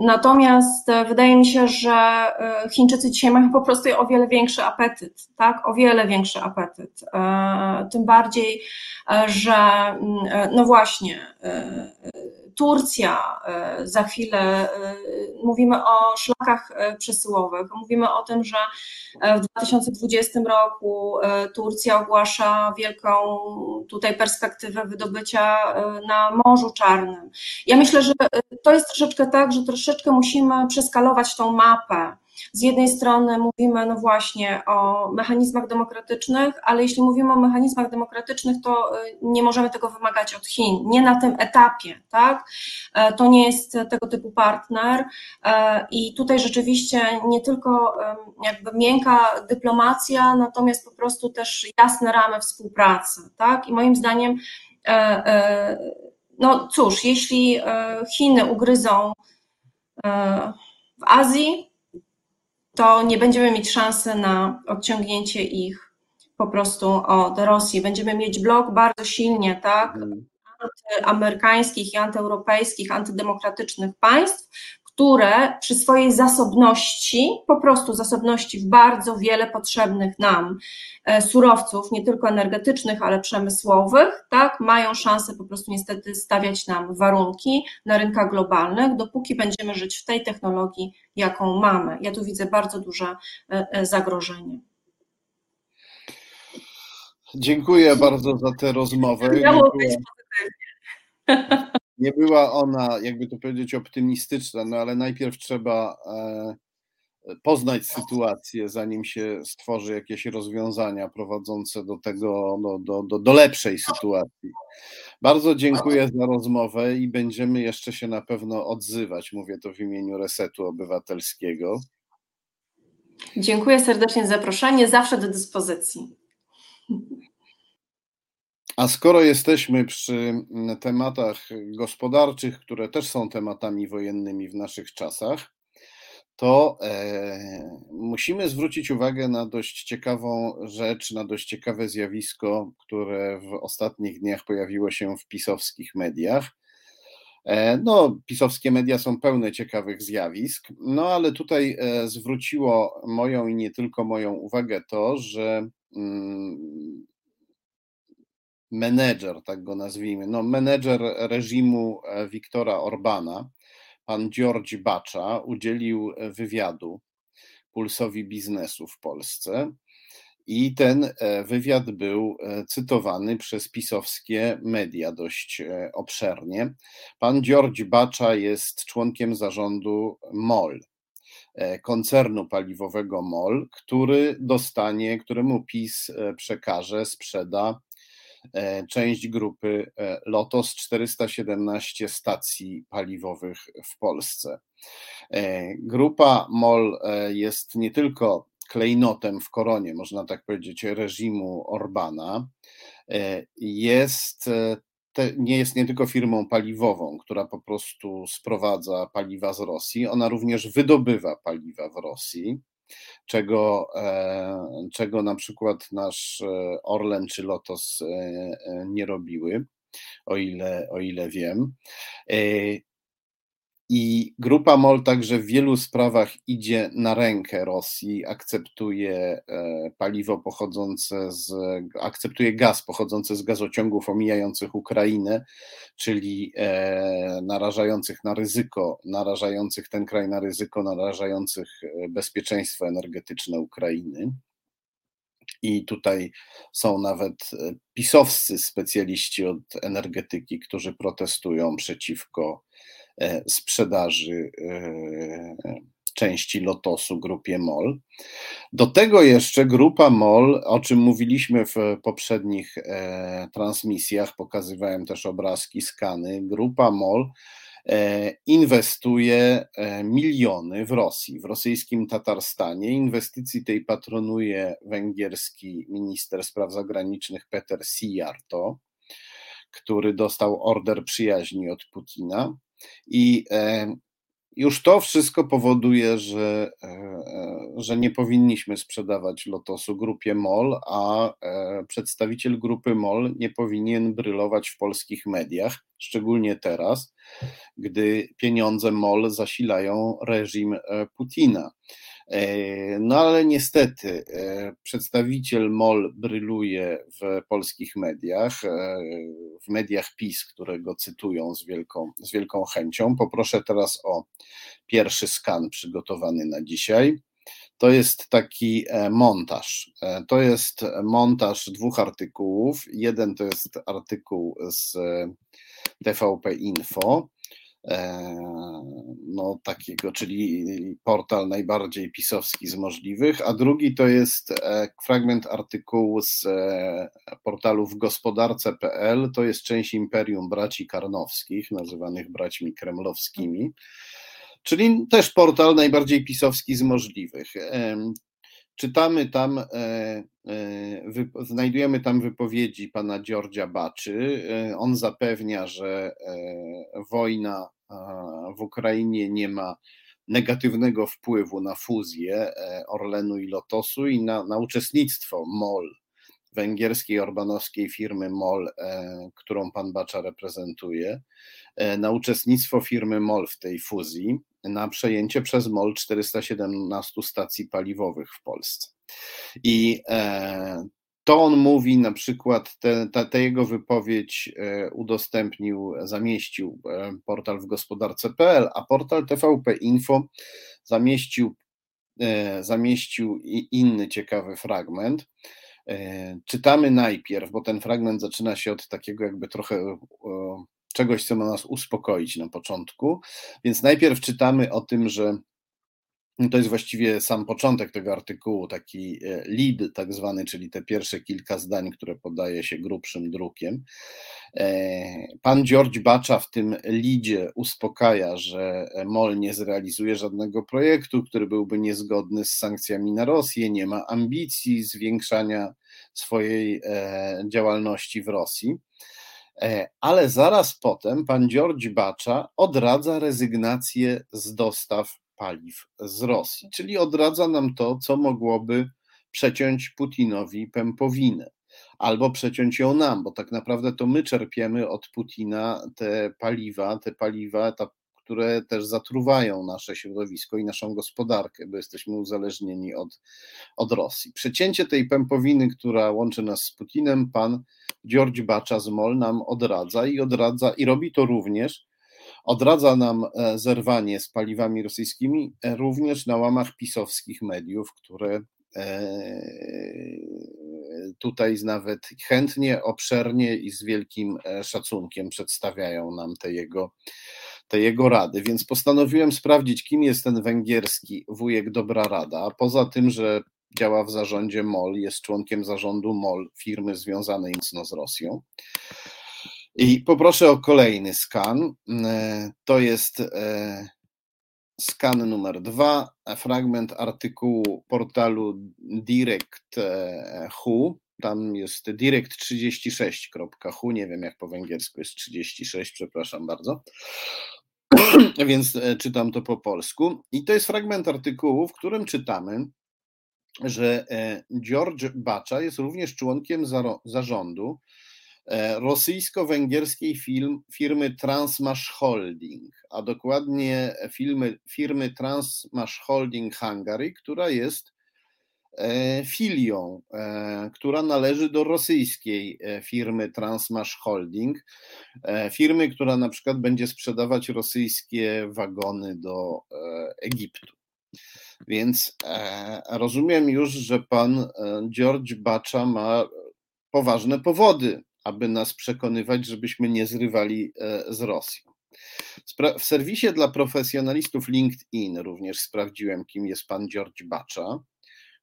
Natomiast e, wydaje mi się, że e, Chińczycy dzisiaj mają po prostu o wiele większy apetyt, tak? O wiele większy apetyt. E, tym bardziej, że mm, no właśnie, Turcja, e, za chwilę e, mówimy o szlakach e, przesyłowych, mówimy o tym, że w 2020 roku Turcja ogłasza wielką tutaj perspektywę wydobycia na Morzu Czarnym. Ja myślę, że to jest troszeczkę tak, że troszeczkę musimy przeskalować tą mapę z jednej strony mówimy, no właśnie, o mechanizmach demokratycznych, ale jeśli mówimy o mechanizmach demokratycznych, to y, nie możemy tego wymagać od Chin, nie na tym etapie, tak? E, to nie jest tego typu partner e, i tutaj rzeczywiście nie tylko jakby miękka dyplomacja, natomiast po prostu też jasne ramy współpracy, tak? I moim zdaniem, e, no cóż, jeśli Chiny ugryzą w Azji, to nie będziemy mieć szansy na odciągnięcie ich po prostu od Rosji. Będziemy mieć blok bardzo silnie, tak, mhm. antyamerykańskich i antyeuropejskich, antydemokratycznych państw, które przy swojej zasobności, po prostu zasobności w bardzo wiele potrzebnych nam e, surowców, nie tylko energetycznych, ale przemysłowych, tak, mają szansę po prostu niestety stawiać nam warunki na rynkach globalnych, dopóki będziemy żyć w tej technologii, jaką mamy. Ja tu widzę bardzo duże e, e, zagrożenie. Dziękuję bardzo za tę rozmowę. Miało być pozytywnie. (laughs) Nie była ona, jakby to powiedzieć, optymistyczna, no ale najpierw trzeba e, poznać sytuację, zanim się stworzy jakieś rozwiązania prowadzące do tego, do, do, do, do lepszej sytuacji. Bardzo dziękuję za rozmowę i będziemy jeszcze się na pewno odzywać. Mówię to w imieniu Resetu Obywatelskiego. Dziękuję serdecznie za zaproszenie, zawsze do dyspozycji. A skoro jesteśmy przy mm, tematach gospodarczych, które też są tematami wojennymi w naszych czasach, to e, musimy zwrócić uwagę na dość ciekawą rzecz, na dość ciekawe zjawisko, które w ostatnich dniach pojawiło się w pisowskich mediach. E, no, pisowskie media są pełne ciekawych zjawisk, no ale tutaj e, zwróciło moją i nie tylko moją uwagę to, że mm, menedżer, tak go nazwijmy, no menedżer reżimu e, Wiktora Orbana, pan George Bacza, udzielił wywiadu Pulsowi Biznesu w Polsce. I ten e, wywiad był e, cytowany przez pisowskie media dość obszernie. Pan George Bacza jest członkiem zarządu MOL, koncernu paliwowego MOL, który dostanie, któremu PiS przekaże, sprzeda część grupy Lotos 417 stacji paliwowych w Polsce. Grupa MOL jest nie tylko klejnotem w koronie, można tak powiedzieć, reżimu Orbana, e, jest, e, nie jest nie tylko firmą paliwową, która po prostu sprowadza paliwa z Rosji, ona również wydobywa paliwa w Rosji, czego, e, czego na przykład nasz Orlen czy Lotos nie robiły, o ile, o ile wiem. I grupa MOL także w wielu sprawach idzie na rękę Rosji, akceptuje e, paliwo pochodzące z, akceptuje gaz pochodzący z gazociągów omijających Ukrainę, czyli e, narażających na ryzyko, narażających ten kraj na ryzyko, narażających e, bezpieczeństwo energetyczne Ukrainy. I tutaj są nawet pisowscy specjaliści od energetyki, którzy protestują przeciwko sprzedaży e, części Lotosu grupie MOL. Do tego jeszcze grupa MOL, o czym mówiliśmy w poprzednich e, transmisjach, pokazywałem też obrazki, skany. Grupa MOL inwestuje miliony w Rosji, w rosyjskim Tatarstanie. Inwestycji tej patronuje węgierski minister spraw zagranicznych Peter Sijarto, który dostał order przyjaźni od Putina. I e, już to wszystko powoduje, że, e, e, że nie powinniśmy sprzedawać lotosu grupie MOL, a przedstawiciel grupy MOL nie powinien brylować w polskich mediach, szczególnie teraz, gdy pieniądze MOL zasilają reżim Putina. E, no ale niestety e, przedstawiciel MOL bryluje w polskich mediach, e, w mediach PiS, które go cytują z wielką, z wielką chęcią. Poproszę teraz o pierwszy skan przygotowany na dzisiaj. To jest taki montaż. To jest montaż dwóch artykułów. Jeden to jest artykuł z TVP Info, no, takiego, czyli portal najbardziej pisowski z możliwych, a drugi to jest e, fragment artykułu z e, portalu w gospodarce.pl, to jest część Imperium Braci Karnowskich, nazywanych braćmi kremlowskimi, czyli też portal najbardziej pisowski z możliwych. Czytamy tam, znajdujemy tam wypowiedzi pana Giorgia Baczy. On zapewnia, że wojna w Ukrainie nie ma negatywnego wpływu na fuzję e, Orlenu i Lotosu i na, na uczestnictwo MOL, węgierskiej orbanowskiej firmy MOL, e, którą pan Bacza reprezentuje, e, na uczestnictwo firmy MOL w tej fuzji, na przejęcie przez MOL 417 stacji paliwowych w Polsce. I to on mówi, na przykład te, jego wypowiedź e, udostępnił, zamieścił e, portal w gospodarce.pl, a portal TVP Info zamieścił, e, zamieścił inny ciekawy fragment. Czytamy najpierw, bo ten fragment zaczyna się od takiego jakby trochę czegoś, co ma nas uspokoić na początku. Więc najpierw czytamy o tym, że to jest właściwie sam początek tego artykułu, taki e, lead tak zwany, czyli te pierwsze kilka zdań, które podaje się grubszym drukiem. E, pan George Bacza w tym lidzie uspokaja, że MOL nie zrealizuje żadnego projektu, który byłby niezgodny z sankcjami na Rosję, nie ma ambicji zwiększania swojej e, działalności w Rosji. Ale zaraz potem pan George Bacza odradza rezygnację z dostaw paliw z Rosji, czyli odradza nam to, co mogłoby przeciąć Putinowi pępowinę. Albo przeciąć ją nam, bo tak naprawdę to my czerpiemy od Putina te paliwa, te paliwa, ta, które też zatruwają nasze środowisko i naszą gospodarkę, bo jesteśmy uzależnieni od, od Rosji. Przecięcie tej pępowiny, która łączy nas z Putinem, pan George Bacza z MOL nam odradza i odradza i robi to również Odradza nam e, zerwanie z paliwami rosyjskimi e, również na łamach pisowskich mediów, które e, tutaj nawet chętnie, obszernie i z wielkim szacunkiem przedstawiają nam te jego, te jego rady, więc postanowiłem sprawdzić, kim jest ten węgierski wujek Dobra Rada. Poza tym, że działa w zarządzie MOL, jest członkiem zarządu MOL, firmy związanej mocno z Rosją. I poproszę o kolejny skan. E, to jest e, skan numer dwa, fragment artykułu portalu Direct.hu. Tam jest direct36.hu, nie wiem jak po węgiersku jest 36, przepraszam bardzo. (clears throat) Więc e, czytam to po polsku. I to jest fragment artykułu, w którym czytamy, że George Bacza jest również członkiem zarządu E, rosyjsko-węgierskiej film, firmy Transmash Holding, a dokładnie firmy, firmy Transmash Holding Hungary, która jest e, filią, e, która należy do rosyjskiej firmy Transmash Holding, firmy, która na przykład będzie sprzedawać rosyjskie wagony do Egiptu. Więc rozumiem już, że pan George Bacza ma poważne powody aby nas przekonywać, żebyśmy nie zrywali e, z Rosją. W serwisie dla profesjonalistów LinkedIn również sprawdziłem, kim jest pan George Bacza.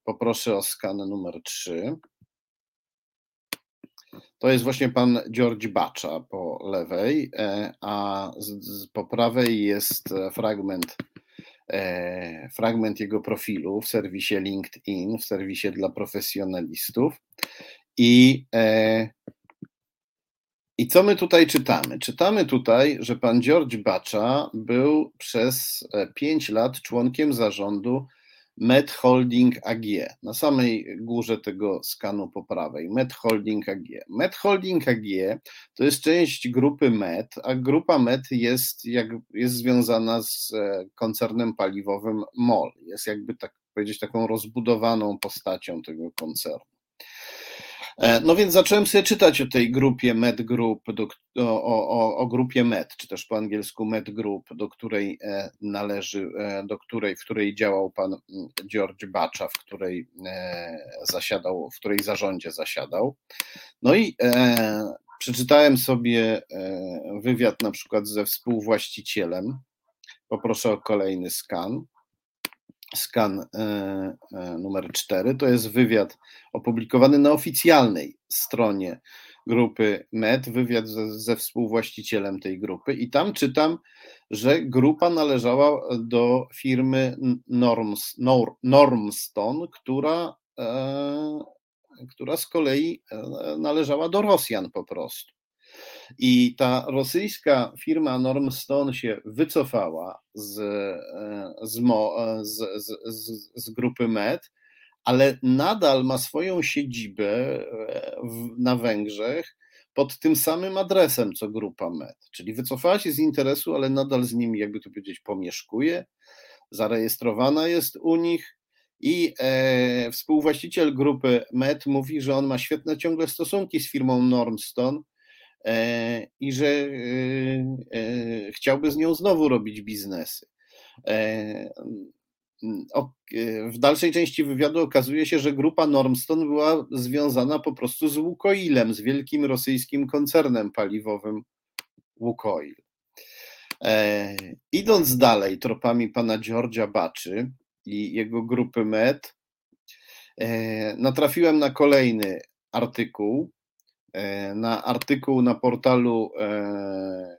Poproszę o skan numer 3. To jest właśnie pan George Bacza po lewej, e, a po prawej jest fragment, e, fragment jego profilu w serwisie LinkedIn, w serwisie dla profesjonalistów. I i co my tutaj czytamy? Czytamy tutaj, że pan George Bacza był przez e, pięć lat członkiem zarządu Med Holding AG. Na samej górze tego skanu po prawej. Med Holding AG. Med Holding AG to jest część grupy Med, a grupa Med jest, jak, jest związana z e, koncernem paliwowym MOL. Jest jakby tak powiedzieć taką rozbudowaną postacią tego koncernu. E, no więc zacząłem sobie czytać o tej grupie Med Group, do, o, o, o, grupie Med, czy też po angielsku Med Group, do której e, należy, e, do której, w której działał pan mm, George Bacza, w której zasiadał, w której zarządzie zasiadał. No i e, przeczytałem sobie wywiad na przykład ze współwłaścicielem. Poproszę o kolejny skan skan e, e, numer 4. To jest wywiad opublikowany na oficjalnej stronie grupy MED, wywiad ze, ze, współwłaścicielem tej grupy i tam czytam, że grupa należała do firmy Norms, Normstone, która, e, która z kolei należała do Rosjan po prostu. I ta rosyjska firma Normstone się wycofała z, e, z, z, z, z grupy MED, ale nadal ma swoją siedzibę e, na Węgrzech pod tym samym adresem co grupa MED. Czyli wycofała się z interesu, ale nadal z nimi, jakby to powiedzieć, pomieszkuje, zarejestrowana jest u nich. I e, współwłaściciel grupy MED mówi, że on ma świetne ciągle stosunki z firmą Normstone, E, i że e, e, chciałby z nią znowu robić biznesy. W dalszej części wywiadu okazuje się, że grupa Normston była związana po prostu z Łukoilem, z wielkim rosyjskim koncernem paliwowym Łukoil. Idąc dalej tropami pana Georgia Baczy i jego grupy MED, natrafiłem na kolejny artykuł, E, na artykuł na portalu e,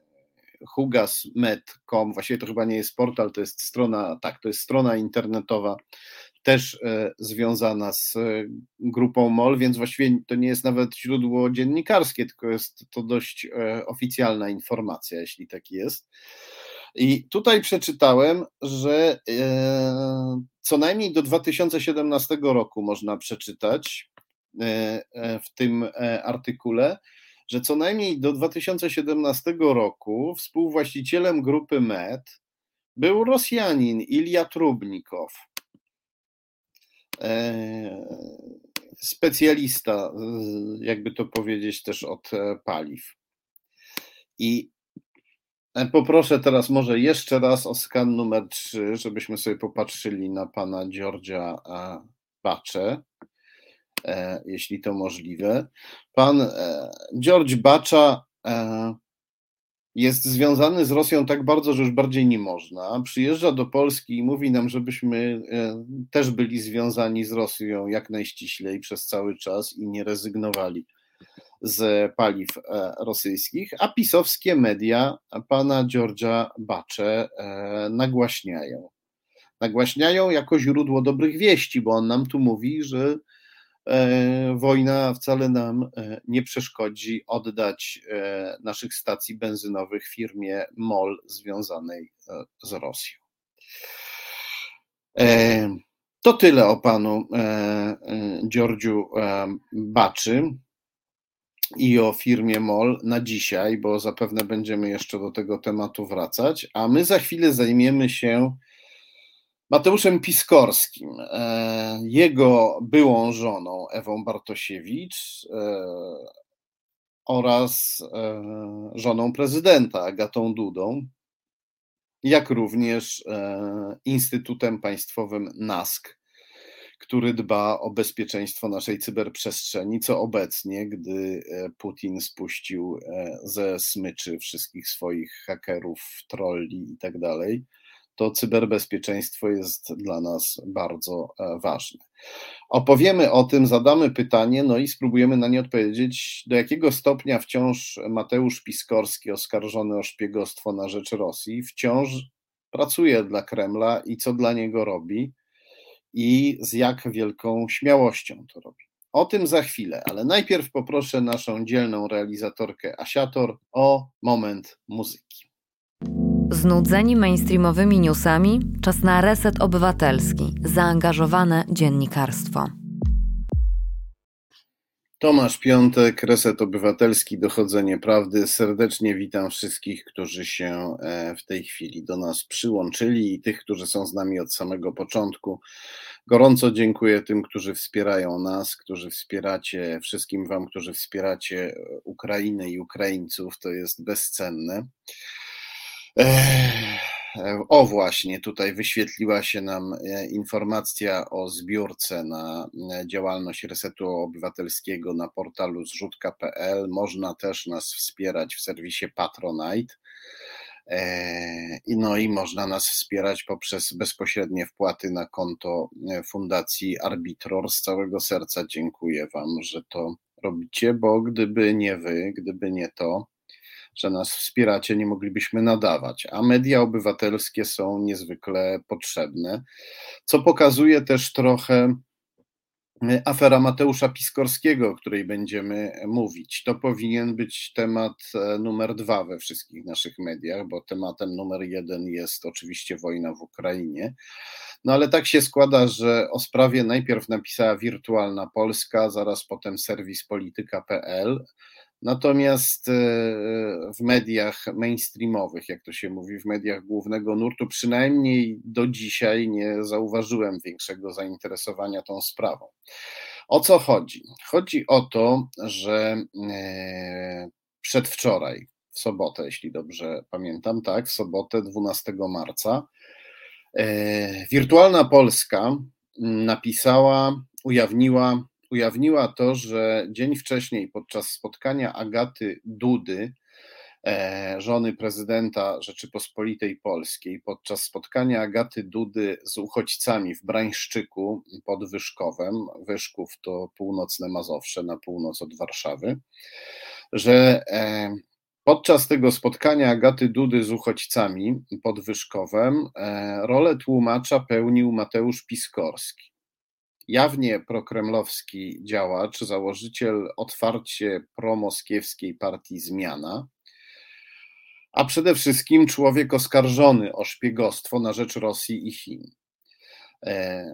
hugasmed.com, właściwie to chyba nie jest portal, to jest strona, tak, to jest strona internetowa, też e, związana z grupą MOL, więc właściwie to nie jest nawet źródło dziennikarskie, tylko jest to dość oficjalna informacja, jeśli tak jest. I tutaj przeczytałem, że co najmniej do 2017 roku można przeczytać, E, e, w tym e, artykule, że co najmniej do 2017 roku współwłaścicielem grupy MED był Rosjanin Ilja Trubnikow, specjalista, jakby to powiedzieć, też od paliw. I poproszę teraz może jeszcze raz o skan numer 3, żebyśmy sobie popatrzyli na pana Georgia Bacze. E, jeśli to możliwe. Pan e, George Bacza e, jest związany z Rosją tak bardzo, że już bardziej nie można. Przyjeżdża do Polski i mówi nam, żebyśmy też byli związani z Rosją jak najściślej przez cały czas i nie rezygnowali z paliw rosyjskich, a pisowskie media pana Georgia Bacze nagłaśniają. Nagłaśniają jako źródło dobrych wieści, bo on nam tu mówi, że wojna wcale nam e, nie przeszkodzi oddać e, naszych stacji benzynowych firmie MOL związanej z Rosją. To tyle o panu Georgiu Baczy i o firmie MOL na dzisiaj, bo zapewne będziemy jeszcze do tego tematu wracać, a my za chwilę zajmiemy się Mateuszem Piskorskim, e, jego byłą żoną Ewą Bartosiewicz e, oraz e, żoną prezydenta Agatą Dudą, jak również Instytutem Państwowym NASK, który dba o bezpieczeństwo naszej cyberprzestrzeni, co obecnie, gdy Putin spuścił ze smyczy wszystkich swoich hakerów, trolli i tak to cyberbezpieczeństwo jest dla nas bardzo e, ważne. Opowiemy o tym, zadamy pytanie, no i spróbujemy na nie odpowiedzieć, do jakiego stopnia wciąż Mateusz Piskorski, oskarżony o szpiegostwo na rzecz Rosji, wciąż pracuje dla Kremla i co dla niego robi i z jak wielką śmiałością to robi. O tym za chwilę, ale najpierw poproszę naszą dzielną realizatorkę Asiator o moment muzyki. Znudzeni mainstreamowymi newsami? Czas na reset obywatelski, zaangażowane dziennikarstwo. Tomasz Piątek, Reset Obywatelski, Dochodzenie Prawdy. Serdecznie witam wszystkich, którzy się e, w tej chwili do nas przyłączyli i tych, którzy są z nami od samego początku. Gorąco dziękuję tym, którzy wspierają nas, którzy wspieracie, wszystkim Wam, którzy wspieracie Ukrainę i Ukraińców. To jest bezcenne. O właśnie, tutaj wyświetliła się nam e, informacja o zbiórce na e, działalność Resetu Obywatelskiego na portalu zrzutka.pl. Można też nas wspierać w serwisie Patronite. E, no i można nas wspierać poprzez bezpośrednie wpłaty na konto Fundacji Arbitror. Z całego serca dziękuję Wam, że to robicie, bo gdyby nie Wy, gdyby nie to, że nas wspieracie, nie moglibyśmy nadawać, a media obywatelskie są niezwykle potrzebne, co pokazuje też trochę e, afera Mateusza Piskorskiego, o której będziemy mówić. To powinien być temat e, numer dwa we wszystkich naszych mediach, bo tematem numer jeden jest oczywiście wojna w Ukrainie. No ale tak się składa, że o sprawie najpierw napisała Wirtualna Polska, zaraz potem serwis polityka.pl. Natomiast e, w mediach mainstreamowych, jak to się mówi, w mediach głównego nurtu, przynajmniej do dzisiaj nie zauważyłem większego zainteresowania tą sprawą. O co chodzi? Chodzi o to, że e, przedwczoraj, w sobotę, jeśli dobrze pamiętam, tak, w sobotę 12 marca, e, Wirtualna Polska napisała, ujawniła ujawniła to, że dzień wcześniej podczas spotkania Agaty Dudy, e, żony prezydenta Rzeczypospolitej Polskiej, podczas spotkania Agaty Dudy z uchodźcami w Brańszczyku pod Wyszkowem, Wyszków to północne Mazowsze na północ od Warszawy, że e, Podczas tego spotkania Agaty Dudy z uchodźcami pod Wyszkowem e, rolę tłumacza pełnił Mateusz Piskorski jawnie prokremlowski działacz, założyciel otwarcie promoskiewskiej partii Zmiana, a przede wszystkim człowiek oskarżony o szpiegostwo na rzecz Rosji i Chin. E,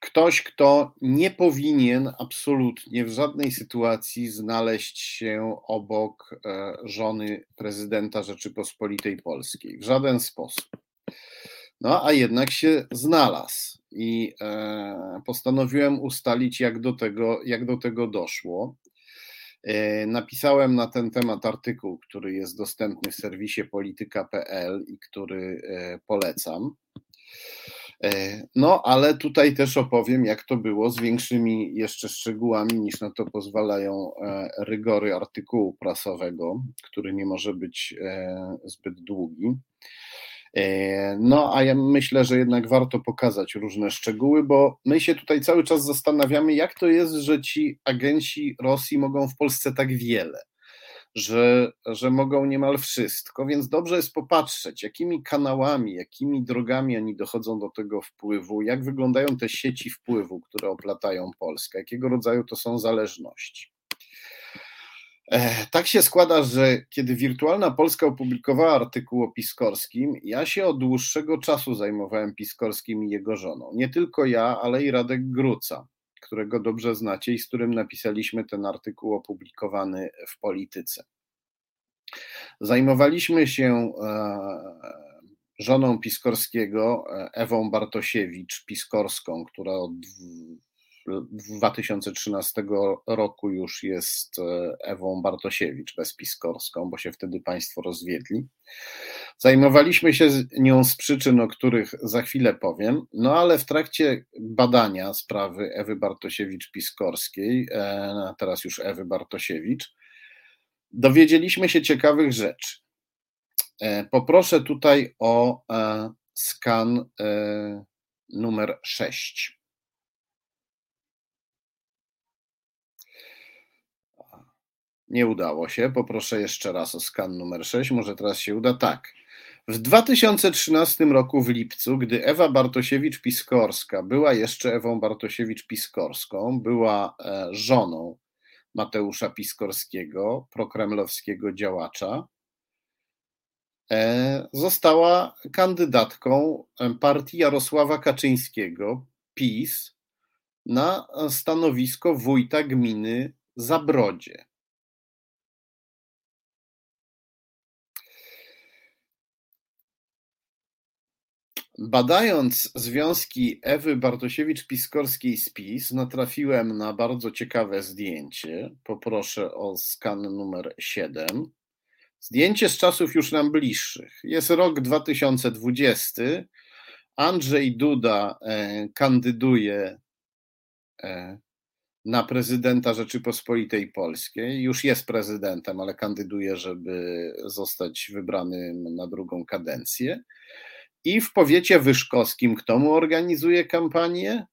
ktoś, kto nie powinien absolutnie w żadnej sytuacji znaleźć się obok e, żony prezydenta Rzeczypospolitej Polskiej. W żaden sposób. No, a jednak się znalazł i e, postanowiłem ustalić, jak do tego, jak do tego doszło. E, napisałem na ten temat artykuł, który jest dostępny w serwisie polityka.pl i który e, polecam. No, ale tutaj też opowiem, jak to było z większymi jeszcze szczegółami, niż na to pozwalają rygory artykułu prasowego, który nie może być zbyt długi. No, a ja myślę, że jednak warto pokazać różne szczegóły, bo my się tutaj cały czas zastanawiamy, jak to jest, że ci agenci Rosji mogą w Polsce tak wiele że, że mogą niemal wszystko, więc dobrze jest popatrzeć, jakimi kanałami, jakimi drogami oni dochodzą do tego wpływu, jak wyglądają te sieci wpływu, które oplatają Polskę, jakiego rodzaju to są zależności. Tak się składa, że kiedy Wirtualna Polska opublikowała artykuł o Piskorskim, ja się od dłuższego czasu zajmowałem Piskorskim i jego żoną. Nie tylko ja, ale i Radek Gruca którego dobrze znacie i z którym napisaliśmy ten artykuł opublikowany w Polityce. Zajmowaliśmy się e, żoną Piskorskiego, e, Ewą Bartosiewicz, Piskorską, która od 2013 roku już jest e, Ewą Bartosiewicz bezpiskorską, bo się wtedy państwo rozwiedli. Zajmowaliśmy się nią z przyczyn, o których za chwilę powiem, no ale w trakcie badania sprawy Ewy Bartosiewicz-Piskorskiej, e, a teraz już Ewy Bartosiewicz, dowiedzieliśmy się ciekawych rzeczy. E, poproszę tutaj o skan numer 6. Nie udało się. Poproszę jeszcze raz o skan numer 6. Może teraz się uda. Tak. W 2013 roku w lipcu, gdy Ewa Bartosiewicz-Piskorska była jeszcze Ewą Bartosiewicz-Piskorską, była e, żoną Mateusza Piskorskiego, prokremlowskiego działacza, e, została kandydatką e, partii Jarosława Kaczyńskiego, PiS, na stanowisko wójta gminy Zabrodzie. Badając związki Ewy Bartosiewicz-Piskorskiej z PiS, natrafiłem na bardzo ciekawe zdjęcie. Poproszę o skan numer 7. Zdjęcie z czasów już nam bliższych. Jest rok 2020. Andrzej Duda e, kandyduje e, na prezydenta Rzeczypospolitej Polskiej. Już jest prezydentem, ale kandyduje, żeby zostać wybranym na drugą kadencję. I w powiecie wyszkowskim kto mu organizuje kampanię?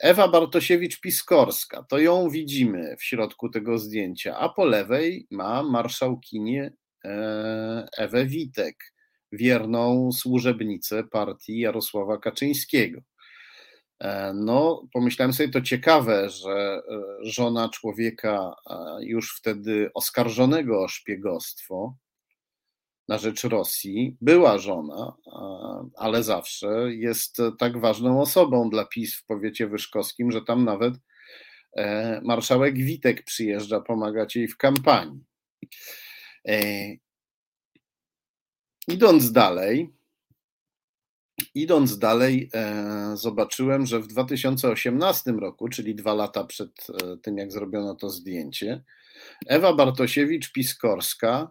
Ewa Bartosiewicz-Piskorska. To ją widzimy w środku tego zdjęcia, a po lewej ma marszałkinię e, Ewę Witek, wierną służebnicę partii Jarosława Kaczyńskiego. E, no, pomyślałem sobie, to ciekawe, że e, żona człowieka już wtedy oskarżonego o szpiegostwo, na rzecz Rosji, była żona, ale zawsze jest tak ważną osobą dla PiS w powiecie wyszkowskim, że tam nawet e, marszałek Witek przyjeżdża pomagać jej w kampanii. E, idąc dalej, idąc dalej, e, zobaczyłem, że w 2018 roku, czyli dwa lata przed tym, jak zrobiono to zdjęcie, Ewa Bartosiewicz-Piskorska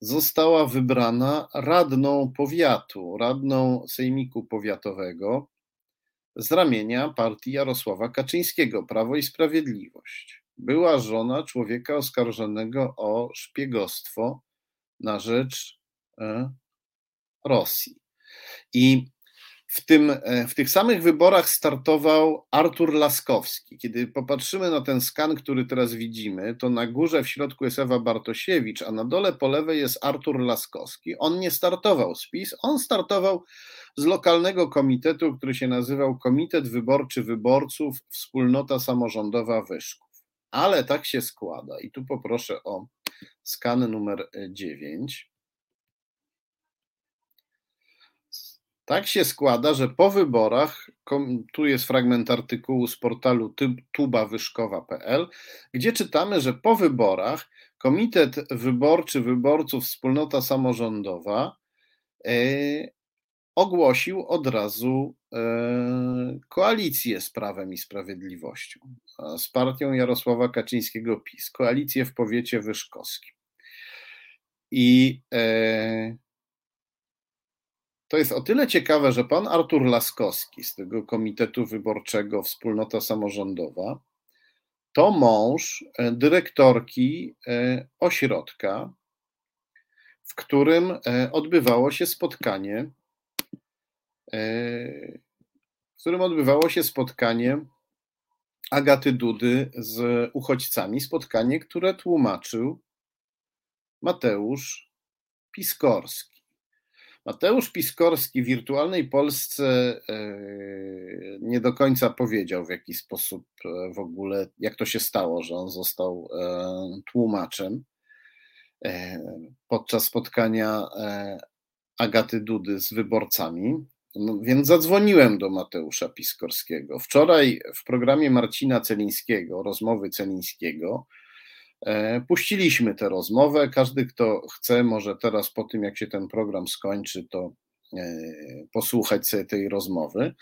została wybrana radną powiatu, radną sejmiku powiatowego z ramienia partii Jarosława Kaczyńskiego, Prawo i Sprawiedliwość. Była żona człowieka oskarżonego o szpiegostwo na rzecz e, Rosji. I w, tym, e, w tych samych wyborach startował Artur Laskowski. Kiedy popatrzymy na ten skan, który teraz widzimy, to na górze w środku jest Ewa Bartosiewicz, a na dole po lewej jest Artur Laskowski. On nie startował z PiS, on startował z lokalnego komitetu, który się nazywał Komitet Wyborczy Wyborców Wspólnota Samorządowa Wyszków. Ale tak się składa, i tu poproszę o skan numer 9 Tak się składa, że po wyborach, tu jest fragment artykułu z portalu tubawyszkowa.pl, gdzie czytamy, że po wyborach Komitet Wyborczy Wyborców Wspólnota Samorządowa e, ogłosił od razu e, koalicję z Prawem i Sprawiedliwością, z partią Jarosława Kaczyńskiego PiS, koalicję w powiecie wyszkowskim. I e, to jest o tyle ciekawe, że pan Artur Laskowski z tego Komitetu Wyborczego Wspólnota Samorządowa to mąż e, dyrektorki e, ośrodka, w którym e, odbywało się spotkanie, w którym odbywało się spotkanie Agaty Dudy z uchodźcami. Spotkanie, które tłumaczył Mateusz Piskorski. Mateusz Piskorski w wirtualnej Polsce e, nie do końca powiedział, w jaki sposób e, w ogóle, jak to się stało, że on został e, tłumaczem. Podczas spotkania Agaty Dudy z wyborcami. No, więc zadzwoniłem do Mateusza Piskorskiego. Wczoraj w programie Marcina Celińskiego, rozmowy Celińskiego, puściliśmy tę rozmowę. Każdy, kto chce, może teraz po tym, jak się ten program skończy, to e, posłuchać sobie tej rozmowy.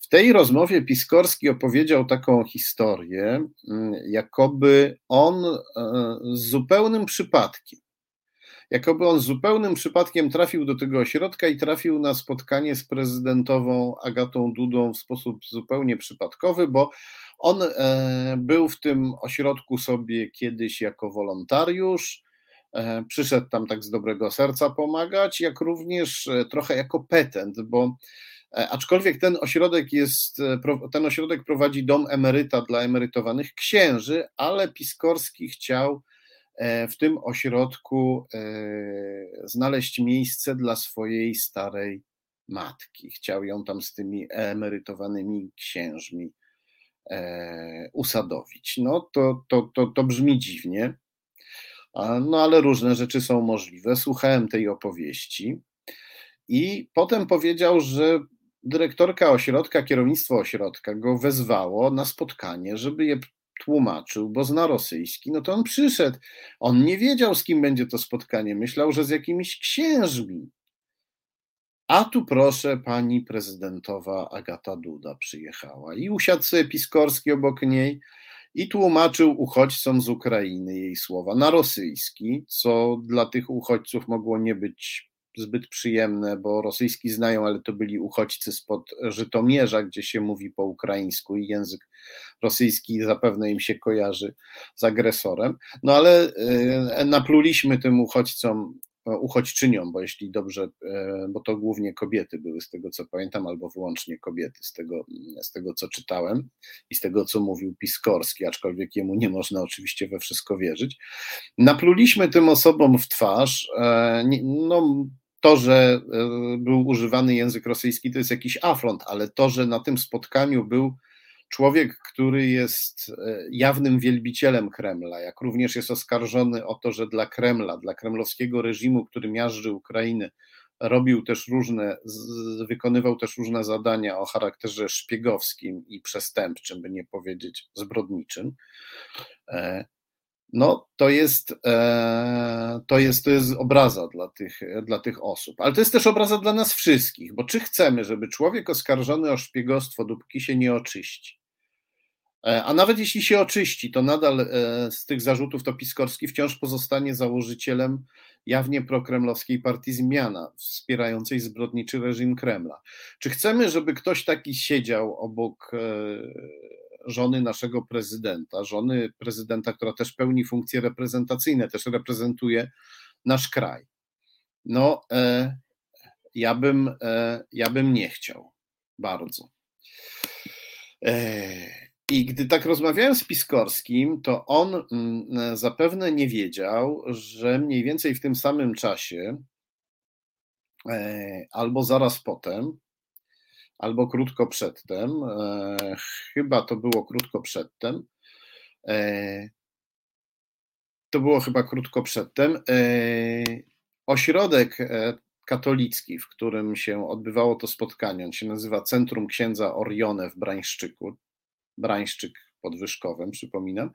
W tej rozmowie Piskorski opowiedział taką historię, mm, jakoby on e, z zupełnym przypadkiem, jakoby on zupełnym przypadkiem trafił do tego ośrodka i trafił na spotkanie z prezydentową Agatą Dudą w sposób zupełnie przypadkowy, bo on e, był w tym ośrodku sobie kiedyś jako wolontariusz. E, przyszedł tam tak z dobrego serca pomagać, jak również e, trochę jako petent, bo aczkolwiek ten ośrodek jest, ten ośrodek prowadzi dom emeryta dla emerytowanych księży, ale Piskorski chciał w tym ośrodku znaleźć miejsce dla swojej starej matki. Chciał ją tam z tymi emerytowanymi księżmi E, usadowić. No to, to, to, to brzmi dziwnie, no ale różne rzeczy są możliwe. Słuchałem tej opowieści i potem powiedział, że dyrektorka ośrodka, kierownictwo ośrodka go wezwało na spotkanie, żeby je tłumaczył, bo zna rosyjski, no to on przyszedł. On nie wiedział, z kim będzie to spotkanie. Myślał, że z jakimiś księżmi. A tu proszę, pani prezydentowa Agata Duda przyjechała i usiadł sobie Piskorski obok niej i tłumaczył uchodźcom z Ukrainy jej słowa na rosyjski, co dla tych uchodźców mogło nie być zbyt przyjemne, bo rosyjski znają, ale to byli uchodźcy spod Żytomierza, gdzie się mówi po ukraińsku i język rosyjski zapewne im się kojarzy z agresorem. No ale e, napluliśmy tym uchodźcom uchodźczyniom, bo jeśli dobrze, e, bo to głównie kobiety były z tego co pamiętam, albo wyłącznie kobiety z tego, z tego co czytałem i z tego co mówił Piskorski, aczkolwiek jemu nie można oczywiście we wszystko wierzyć. Napluliśmy tym osobom w twarz, e, no to, że e, był używany język rosyjski, to jest jakiś afront, ale to, że na tym spotkaniu był człowiek, który jest e, jawnym wielbicielem Kremla, jak również jest oskarżony o to, że dla Kremla, dla kremlowskiego reżimu, który miażdży Ukrainę, robił też różne, wykonywał też różne zadania o charakterze szpiegowskim i przestępczym, by nie powiedzieć zbrodniczym. No, to jest, e, to jest, to jest obraza dla tych, dla tych osób, ale to jest też obraza dla nas wszystkich, bo czy chcemy, żeby człowiek oskarżony o szpiegostwo, dopóki się nie oczyści, E, a nawet jeśli się oczyści, to nadal e, z tych zarzutów to Piskorski wciąż pozostanie założycielem jawnie prokremlowskiej partii Zmiana, wspierającej zbrodniczy reżim Kremla. Czy chcemy, żeby ktoś taki siedział obok żony naszego prezydenta, żony prezydenta, która też pełni funkcje reprezentacyjne, też reprezentuje nasz kraj? No, ja bym, ja bym nie chciał bardzo. I gdy tak rozmawiałem z Piskorskim, to on mm, zapewne nie wiedział, że mniej więcej w tym samym czasie, e, albo zaraz potem, albo krótko przedtem, e, chyba to było krótko przedtem, e, to było chyba krótko przedtem, ośrodek katolicki, w którym się odbywało to spotkanie, on się nazywa Centrum Księdza Orione w Brańszczyku, Brańszczyk pod Wyszkowem, przypominam.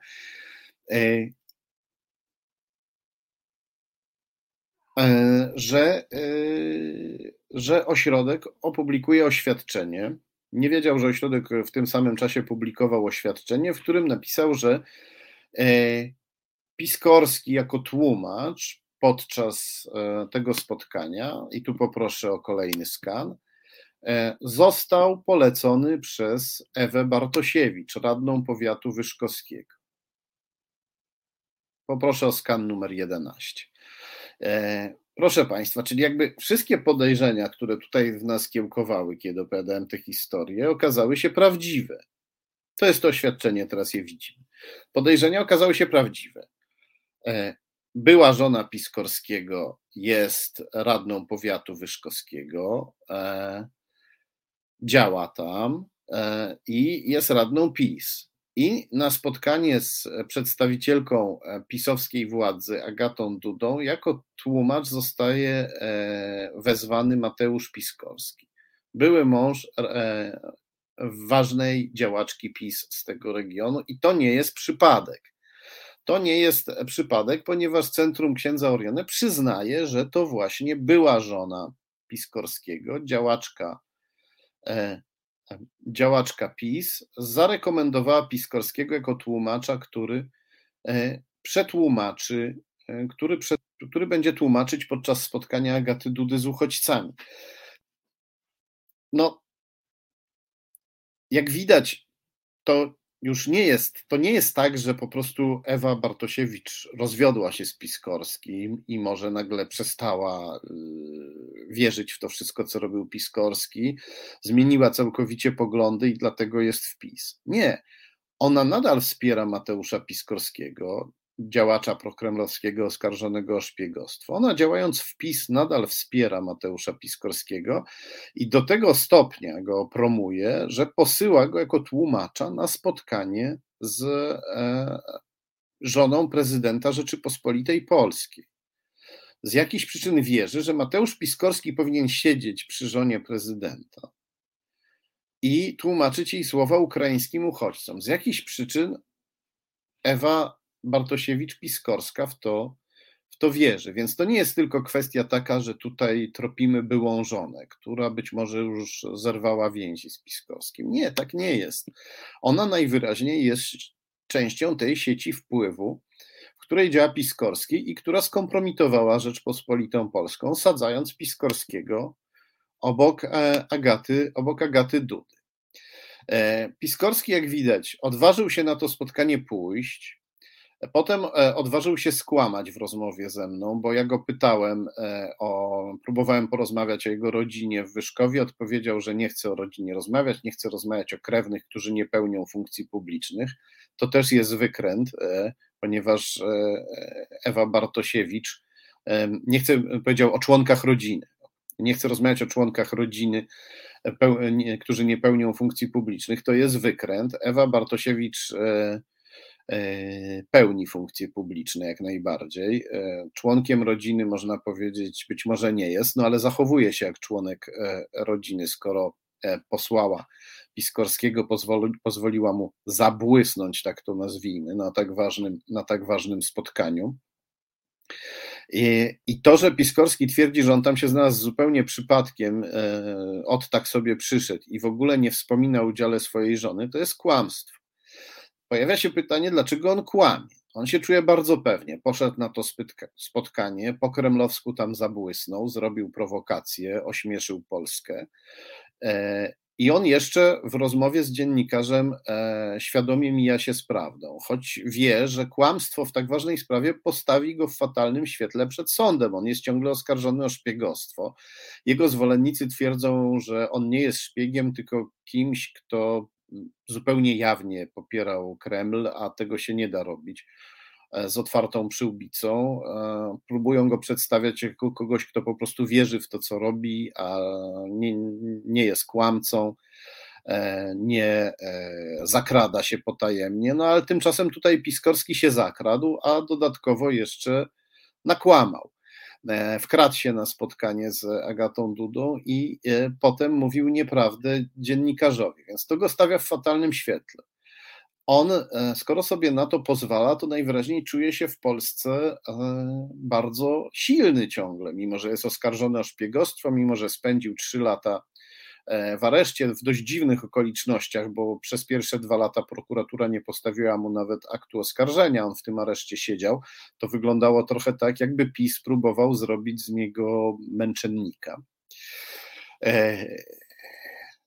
E, e, że, e, że ośrodek opublikuje oświadczenie. Nie wiedział, że ośrodek w tym samym czasie publikował oświadczenie, w którym napisał, że Piskorski jako tłumacz podczas tego spotkania, i tu poproszę o kolejny skan, został polecony przez Ewę Bartosiewicz, radną powiatu wyszkowskiego. Poproszę o skan numer 11. Proszę Państwa, czyli jakby wszystkie podejrzenia, które tutaj w nas kiełkowały, kiedy opowiadałem tę historię, okazały się prawdziwe. To jest to oświadczenie, teraz je widzimy. Podejrzenia okazały się prawdziwe. E, była żona Piskorskiego, jest radną powiatu wyszkowskiego, e, działa tam e, i jest radną PiS. I na spotkanie z przedstawicielką pisowskiej władzy Agatą Dudą jako tłumacz zostaje wezwany Mateusz Piskorski. Były mąż ważnej działaczki PiS z tego regionu i to nie jest przypadek. To nie jest przypadek, ponieważ Centrum Księdza Oriony przyznaje, że to właśnie była żona Piskorskiego, działaczka, e, działaczka PiS, zarekomendowała Piskorskiego jako tłumacza, który e, przetłumaczy, e, który, przed, który będzie tłumaczyć podczas spotkania Agaty Dudy z uchodźcami. No, jak widać, to już nie jest, to nie jest tak, że po prostu Ewa Bartosiewicz rozwiodła się z Piskorskim i może nagle przestała y, wierzyć w to wszystko, co robił Piskorski, zmieniła całkowicie poglądy i dlatego jest w PiS. Nie. Ona nadal wspiera Mateusza Piskorskiego, działacza prokremlowskiego oskarżonego o szpiegostwo. Ona działając w PiS nadal wspiera Mateusza Piskorskiego i do tego stopnia go promuje, że posyła go jako tłumacza na spotkanie z e, żoną prezydenta Rzeczypospolitej Polskiej. Z jakichś przyczyn wierzy, że Mateusz Piskorski powinien siedzieć przy żonie prezydenta i tłumaczyć jej słowa ukraińskim uchodźcom. Z jakichś przyczyn Ewa Bartosiewicz-Piskorska w to, w to wierzy. Więc to nie jest tylko kwestia taka, że tutaj tropimy byłą żonę, która być może już zerwała więzi z Piskorskim. Nie, tak nie jest. Ona najwyraźniej jest częścią tej sieci wpływu, której działa Piskorski i która skompromitowała Rzeczpospolitą Polską, sadzając Piskorskiego obok e, Agaty, obok Agaty Dudy. E, Piskorski, jak widać, odważył się na to spotkanie pójść, Potem e, odważył się skłamać w rozmowie ze mną, bo ja go pytałem o, próbowałem porozmawiać o jego rodzinie w Wyszkowie, odpowiedział, że nie chce o rodzinie rozmawiać, nie chce rozmawiać o krewnych, którzy nie pełnią funkcji publicznych. To też jest wykręt, ponieważ Ewa Bartosiewicz nie chce, powiedział o członkach rodziny. Nie chce rozmawiać o członkach rodziny, którzy nie pełnią funkcji publicznych. To jest wykręt. Ewa Bartosiewicz E, pełni funkcje publiczne jak najbardziej. E, członkiem rodziny można powiedzieć, być może nie jest, no ale zachowuje się jak członek e, rodziny, skoro posłała Piskorskiego, pozwoli, pozwoliła mu zabłysnąć, tak to nazwijmy, na tak ważnym, na tak ważnym spotkaniu. I, to, że Piskorski twierdzi, że on tam się znalazł zupełnie przypadkiem, od tak sobie przyszedł i w ogóle nie wspomina o udziale swojej żony, to jest kłamstwo pojawia się pytanie, dlaczego on kłamie. On się czuje bardzo pewnie. Poszedł na to spotkanie, po kremlowsku tam zabłysnął, zrobił prowokację, ośmieszył Polskę. I on jeszcze w rozmowie z dziennikarzem e, świadomie mija się z prawdą, choć wie, że kłamstwo w tak ważnej sprawie postawi go w fatalnym świetle przed sądem. On jest ciągle oskarżony o szpiegostwo. Jego zwolennicy twierdzą, że on nie jest szpiegiem, tylko kimś, kto zupełnie jawnie popierał Kreml, a tego się nie da robić z otwartą przyłbicą. E, próbują go przedstawiać jako kogoś, kto po prostu wierzy w to, co robi, a nie, nie jest kłamcą, e, nie zakrada się potajemnie. No ale tymczasem tutaj Piskorski się zakradł, a dodatkowo jeszcze nakłamał. E, wkradł się na spotkanie z Agatą Dudą i e, potem mówił nieprawdę dziennikarzowi, więc to go stawia w fatalnym świetle. On, e, skoro sobie na to pozwala, to najwyraźniej czuje się w Polsce bardzo silny ciągle, mimo że jest oskarżony o szpiegostwo, mimo że spędził trzy lata e, w areszcie w dość dziwnych okolicznościach, bo przez pierwsze dwa lata prokuratura nie postawiła mu nawet aktu oskarżenia, on w tym areszcie siedział. To wyglądało trochę tak, jakby PiS próbował zrobić z niego męczennika.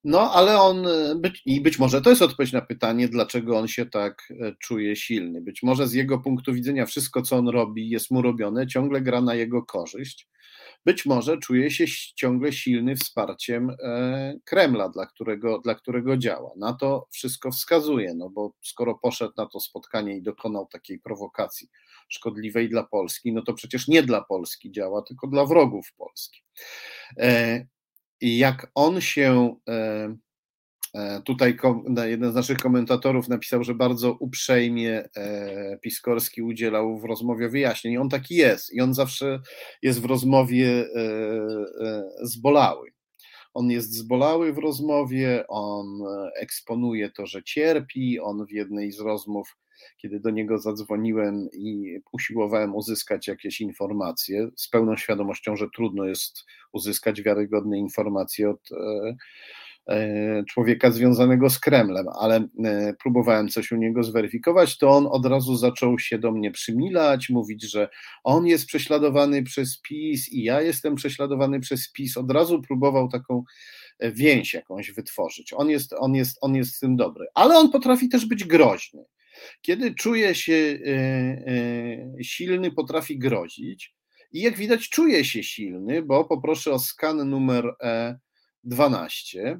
E, no, ale on, być, i być może to jest odpowiedź na pytanie, dlaczego on się tak e, czuje silny. Być może z jego punktu widzenia wszystko, co on robi, jest mu robione, ciągle gra na jego korzyść. Być może czuje się ciągle silny wsparciem e, Kremla, dla którego, dla którego działa. Na to wszystko wskazuje, no bo skoro poszedł na to spotkanie i dokonał takiej prowokacji szkodliwej dla Polski, no to przecież nie dla Polski działa, tylko dla wrogów Polski. I jak on się e, e, tutaj jeden z naszych komentatorów napisał, że bardzo uprzejmie e, Piskorski udzielał w rozmowie wyjaśnień. On taki jest i on zawsze jest w rozmowie zbolały. On jest zbolały w rozmowie, on eksponuje to, że cierpi. On w jednej z rozmów kiedy do niego zadzwoniłem i usiłowałem uzyskać jakieś informacje, z pełną świadomością, że trudno jest uzyskać wiarygodne informacje od e, e, człowieka związanego z Kremlem, ale e, próbowałem coś u niego zweryfikować, to on od razu zaczął się do mnie przymilać, mówić, że on jest prześladowany przez PiS i ja jestem prześladowany przez PiS. Od razu próbował taką więź jakąś wytworzyć. On jest, on jest, on jest tym dobry, ale on potrafi też być groźny. Kiedy czuje się e, e, silny, potrafi grozić. I jak widać, czuje się silny, bo poproszę o skan numer 12.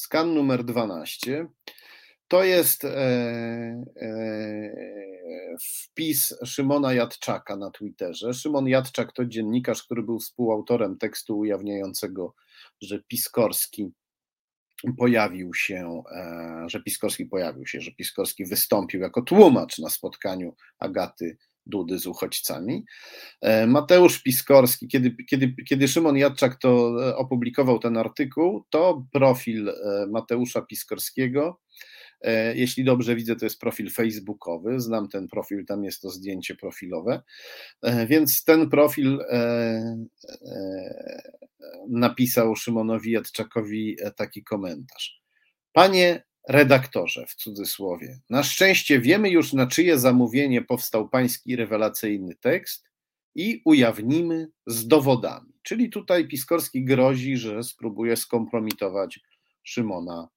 E, skan numer 12. To jest wpis Szymona Jadczaka na Twitterze. Szymon Jadczak to dziennikarz, który był współautorem tekstu ujawniającego, że Piskorski pojawił się, e, że Piskorski pojawił się, że Piskorski wystąpił jako tłumacz na spotkaniu Agaty Dudy z uchodźcami. E, Mateusz Piskorski, kiedy, kiedy, kiedy Szymon Jadczak to e, opublikował ten artykuł, to profil Mateusza Piskorskiego, jeśli dobrze widzę, to jest profil facebookowy, znam ten profil, tam jest to zdjęcie profilowe, więc ten profil napisał Szymonowi Jadczakowi e, taki komentarz. Panie redaktorze, w cudzysłowie, na szczęście wiemy już, na czyje zamówienie powstał pański rewelacyjny tekst i ujawnimy z dowodami. Czyli tutaj Piskorski grozi, że spróbuje skompromitować Szymona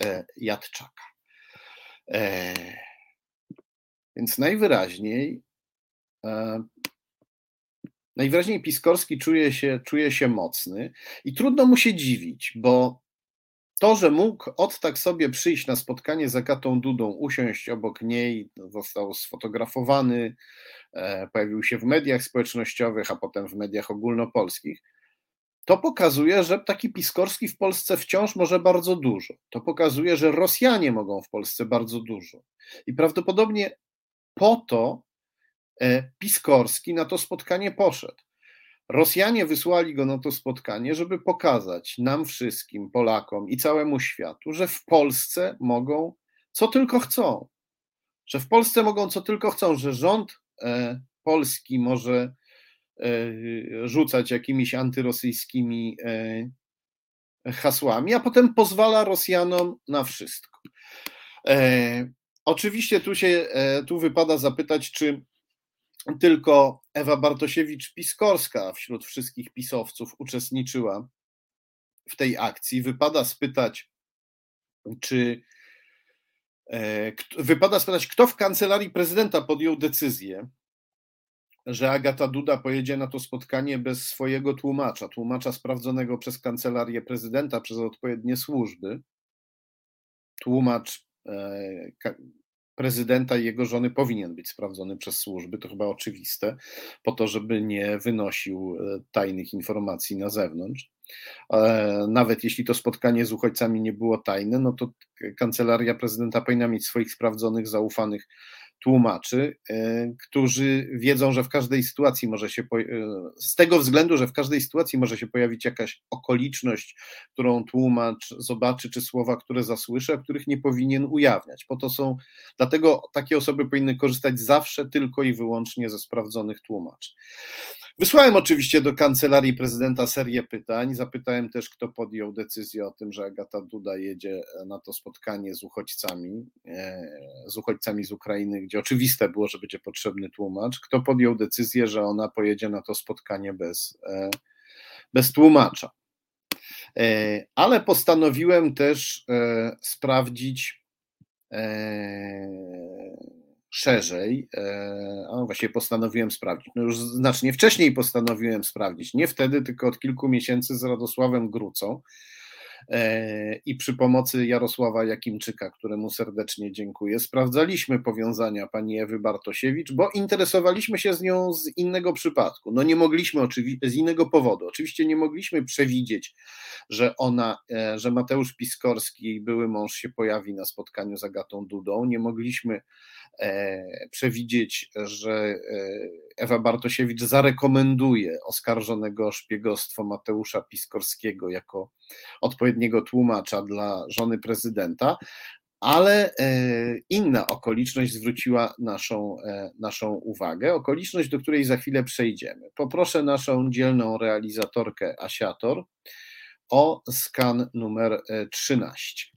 e, Jadczaka. E, więc najwyraźniej Najwyraźniej Piskorski czuje się, czuje się mocny i trudno mu się dziwić, bo to, że mógł od tak sobie przyjść na spotkanie z Agatą Dudą, usiąść obok niej, został sfotografowany, e, pojawił się w mediach społecznościowych, a potem w mediach ogólnopolskich, to pokazuje, że taki Piskorski w Polsce wciąż może bardzo dużo. To pokazuje, że Rosjanie mogą w Polsce bardzo dużo. I prawdopodobnie po to E, Piskorski na to spotkanie poszedł. Rosjanie wysłali go na to spotkanie, żeby pokazać nam wszystkim, Polakom i całemu światu, że w Polsce mogą co tylko chcą. Że w Polsce mogą co tylko chcą, że rząd e, polski może e, rzucać jakimiś antyrosyjskimi hasłami, a potem pozwala Rosjanom na wszystko. Oczywiście tu się tu wypada zapytać, czy tylko Ewa Bartosiewicz-Piskorska wśród wszystkich pisowców uczestniczyła w tej akcji. Wypada spytać, czy e, wypada spytać, kto w kancelarii prezydenta podjął decyzję, że Agata Duda pojedzie na to spotkanie bez swojego tłumacza, tłumacza sprawdzonego przez kancelarię prezydenta, przez odpowiednie służby. Tłumacz e, prezydenta i jego żony powinien być sprawdzony przez służby, to chyba oczywiste, po to, żeby nie wynosił e, tajnych informacji na zewnątrz. E, nawet jeśli to spotkanie z uchodźcami nie było tajne, no to kancelaria prezydenta powinna mieć swoich sprawdzonych, zaufanych tłumaczy, którzy wiedzą, że w każdej sytuacji może się, z tego względu, że w każdej sytuacji może się pojawić jakaś okoliczność, którą tłumacz zobaczy, czy słowa, które zasłyszy, a których nie powinien ujawniać. Po to są, dlatego takie osoby powinny korzystać zawsze tylko i wyłącznie ze sprawdzonych tłumaczy. Wysłałem oczywiście do kancelarii prezydenta serię pytań. Zapytałem też, kto podjął decyzję o tym, że Agata Duda jedzie na to spotkanie z uchodźcami, e, z uchodźcami z Ukrainy, gdzie oczywiste było, że będzie potrzebny tłumacz. Kto podjął decyzję, że ona pojedzie na to spotkanie bez, e, bez tłumacza. E, ale postanowiłem też sprawdzić szerzej, e, a właśnie postanowiłem sprawdzić. No już znacznie wcześniej postanowiłem sprawdzić. Nie wtedy, tylko od kilku miesięcy z Radosławem Grucą e, i przy pomocy Jarosława Jakimczyka, któremu serdecznie dziękuję, sprawdzaliśmy powiązania pani Ewy Bartosiewicz, bo interesowaliśmy się z nią z innego przypadku. No nie mogliśmy oczywiście, z innego powodu. Oczywiście nie mogliśmy przewidzieć, że ona, e, że Mateusz Piskorski, były mąż się pojawi na spotkaniu z Agatą Dudą. Nie mogliśmy E, przewidzieć, że e, Ewa Bartosiewicz zarekomenduje oskarżonego o szpiegostwo Mateusza Piskorskiego jako odpowiedniego tłumacza dla żony prezydenta, ale e, inna okoliczność zwróciła naszą, naszą uwagę, okoliczność, do której za chwilę przejdziemy. Poproszę naszą dzielną realizatorkę Asiator o skan numer 13.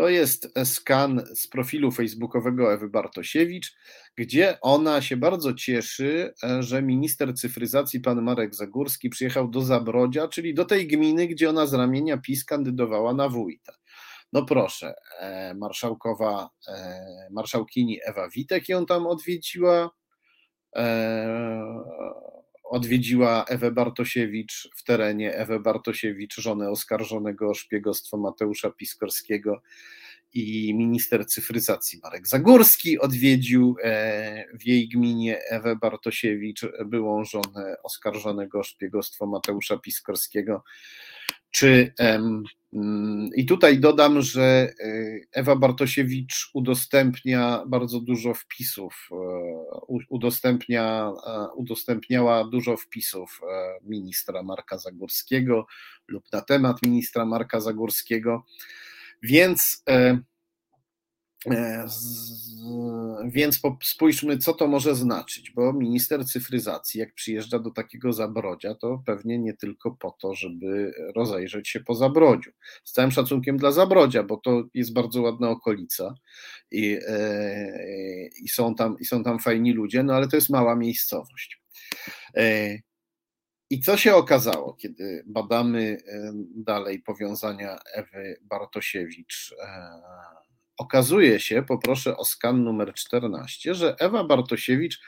To jest skan z profilu facebookowego Ewy Bartosiewicz, gdzie ona się bardzo cieszy, że minister cyfryzacji, pan Marek Zagórski, przyjechał do Zabrodzia, czyli do tej gminy, gdzie ona z ramienia PiS kandydowała na wójta. No proszę, e, marszałkowa, e, marszałkini Ewa Witek ją tam odwiedziła, e, odwiedziła Ewę Bartosiewicz w terenie Ewę Bartosiewicz, żonę oskarżonego o szpiegostwo Mateusza Piskorskiego i minister cyfryzacji Marek Zagórski odwiedził e, w jej gminie Ewę Bartosiewicz, byłą żonę oskarżonego o szpiegostwo Mateusza Piskorskiego. Czy Mm, I tutaj dodam, że e, Ewa Bartosiewicz udostępnia bardzo dużo wpisów, e, udostępnia, e, udostępniała dużo wpisów ministra Marka Zagórskiego lub na temat ministra Marka Zagórskiego, więc więc spójrzmy, co to może znaczyć, bo minister cyfryzacji, jak przyjeżdża do takiego Zabrodzia, to pewnie nie tylko po to, żeby rozejrzeć się po Zabrodziu. Z całym szacunkiem dla Zabrodzia, bo to jest bardzo ładna okolica i, e, i, są, tam, i są tam fajni ludzie, no ale to jest mała miejscowość. E, I co się okazało, kiedy badamy dalej powiązania Ewy Bartosiewicz okazuje się, poproszę o skan numer 14, że Ewa Bartosiewicz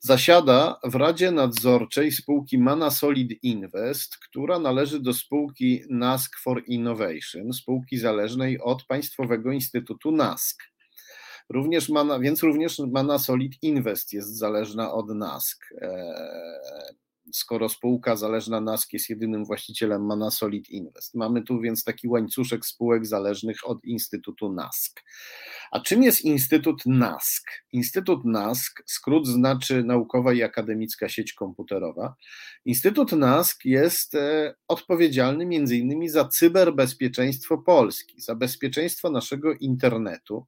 zasiada w Radzie Nadzorczej spółki Mana Solid Invest, która należy do spółki NASK for Innovation, spółki zależnej od Państwowego Instytutu NASK. Również Mana, więc również Mana Solid Invest jest zależna od NASK. Eee, skoro spółka zależna NASK jest jedynym właścicielem Mana Solid Invest. Mamy tu więc taki łańcuszek spółek zależnych od Instytutu NASK. A czym jest Instytut NASK? Instytut NASK, skrót znaczy Naukowa i Akademicka Sieć Komputerowa. Instytut NASK jest e, odpowiedzialny innymi za cyberbezpieczeństwo Polski, za bezpieczeństwo naszego internetu,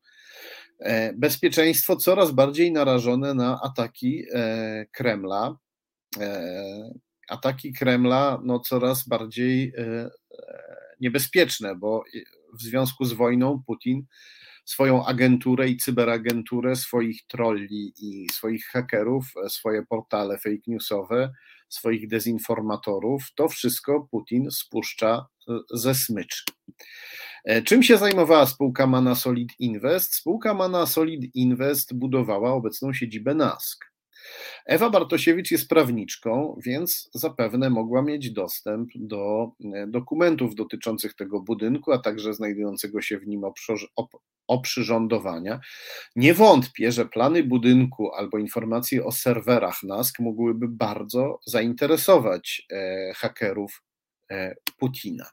e, bezpieczeństwo coraz bardziej narażone na ataki e, Kremla, ataki Kremla no, coraz bardziej e, e, niebezpieczne, bo w związku z wojną Putin swoją agenturę i cyberagenturę, swoich trolli i swoich hakerów, swoje portale fake newsowe, swoich dezinformatorów, to wszystko Putin spuszcza ze smyczy. Czym się zajmowała spółka Mana Solid Invest? Spółka Mana Solid Invest budowała obecną siedzibę NASK. Ewa Bartosiewicz jest prawniczką, więc zapewne mogła mieć dostęp do e, dokumentów dotyczących tego budynku, a także znajdującego się w nim oprzyrządowania. Nie wątpię, że plany budynku albo informacje o serwerach NASK mogłyby bardzo zainteresować e, hakerów e, Putina.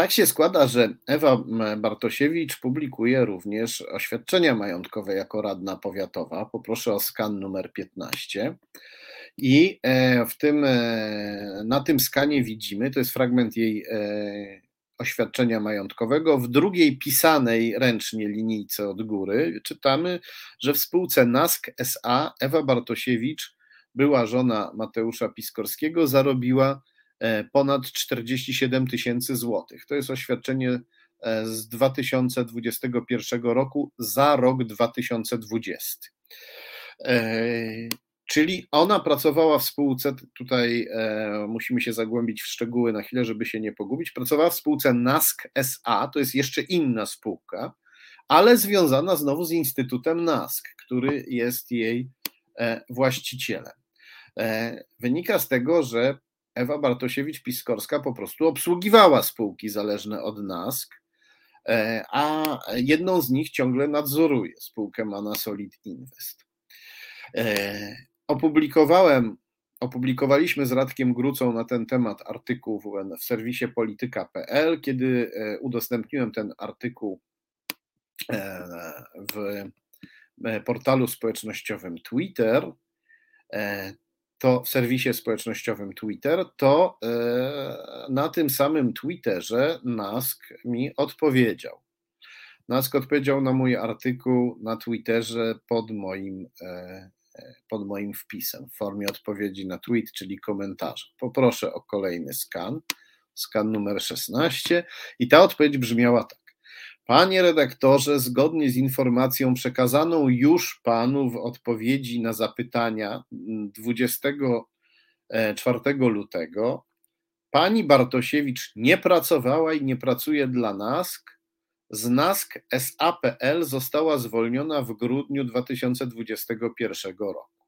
Tak się składa, że Ewa Bartosiewicz publikuje również oświadczenia majątkowe jako radna powiatowa. Poproszę o skan numer 15. I e, w tym, e, na tym skanie widzimy, to jest fragment jej e, oświadczenia majątkowego. W drugiej pisanej ręcznie linijce od góry czytamy, że w spółce NASK SA Ewa Bartosiewicz, była żona Mateusza Piskorskiego, zarobiła ponad 47 tysięcy złotych. To jest oświadczenie z 2021 roku za rok 2020. Czyli ona pracowała w spółce, tutaj e, musimy się zagłębić w szczegóły na chwilę, żeby się nie pogubić. Pracowała w spółce NASK SA, to jest jeszcze inna spółka, ale związana znowu z Instytutem NASK, który jest jej e, właścicielem. E, wynika z tego, że Ewa Bartosiewicz-Piskorska po prostu obsługiwała spółki zależne od NASK, e, a jedną z nich ciągle nadzoruje, spółkę Mana Solid Invest. E, Opublikowałem, opublikowaliśmy z Radkiem Grucą na ten temat artykuł w, w serwisie polityka.pl. Kiedy e, udostępniłem ten artykuł w portalu społecznościowym Twitter, to w serwisie społecznościowym Twitter, to na tym samym Twitterze Nask mi odpowiedział. Nask odpowiedział na mój artykuł na Twitterze pod moim pod moim wpisem w formie odpowiedzi na tweet, czyli komentarza. Poproszę o kolejny skan, skan numer 16 i ta odpowiedź brzmiała tak. Panie redaktorze, zgodnie z informacją przekazaną już panu w odpowiedzi na zapytania 24 lutego, pani Bartosiewicz nie pracowała i nie pracuje dla NASK, z NASK SAPL została zwolniona w grudniu 2021 roku.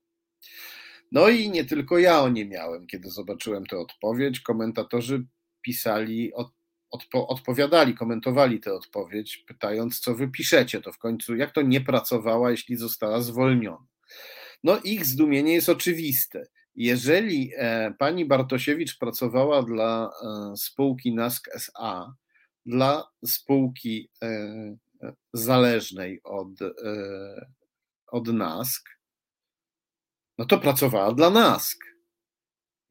No i nie tylko ja o nie miałem, kiedy zobaczyłem tę odpowiedź. Komentatorzy pisali, odpo, odpowiadali, komentowali tę odpowiedź, pytając, co wy piszecie. To w końcu, jak to nie pracowała, jeśli została zwolniona? No, ich zdumienie jest oczywiste. Jeżeli e, pani Bartosiewicz pracowała dla e, spółki NASK SA, dla spółki e, e, zależnej od, e, od NASK, no to pracowała dla NASK.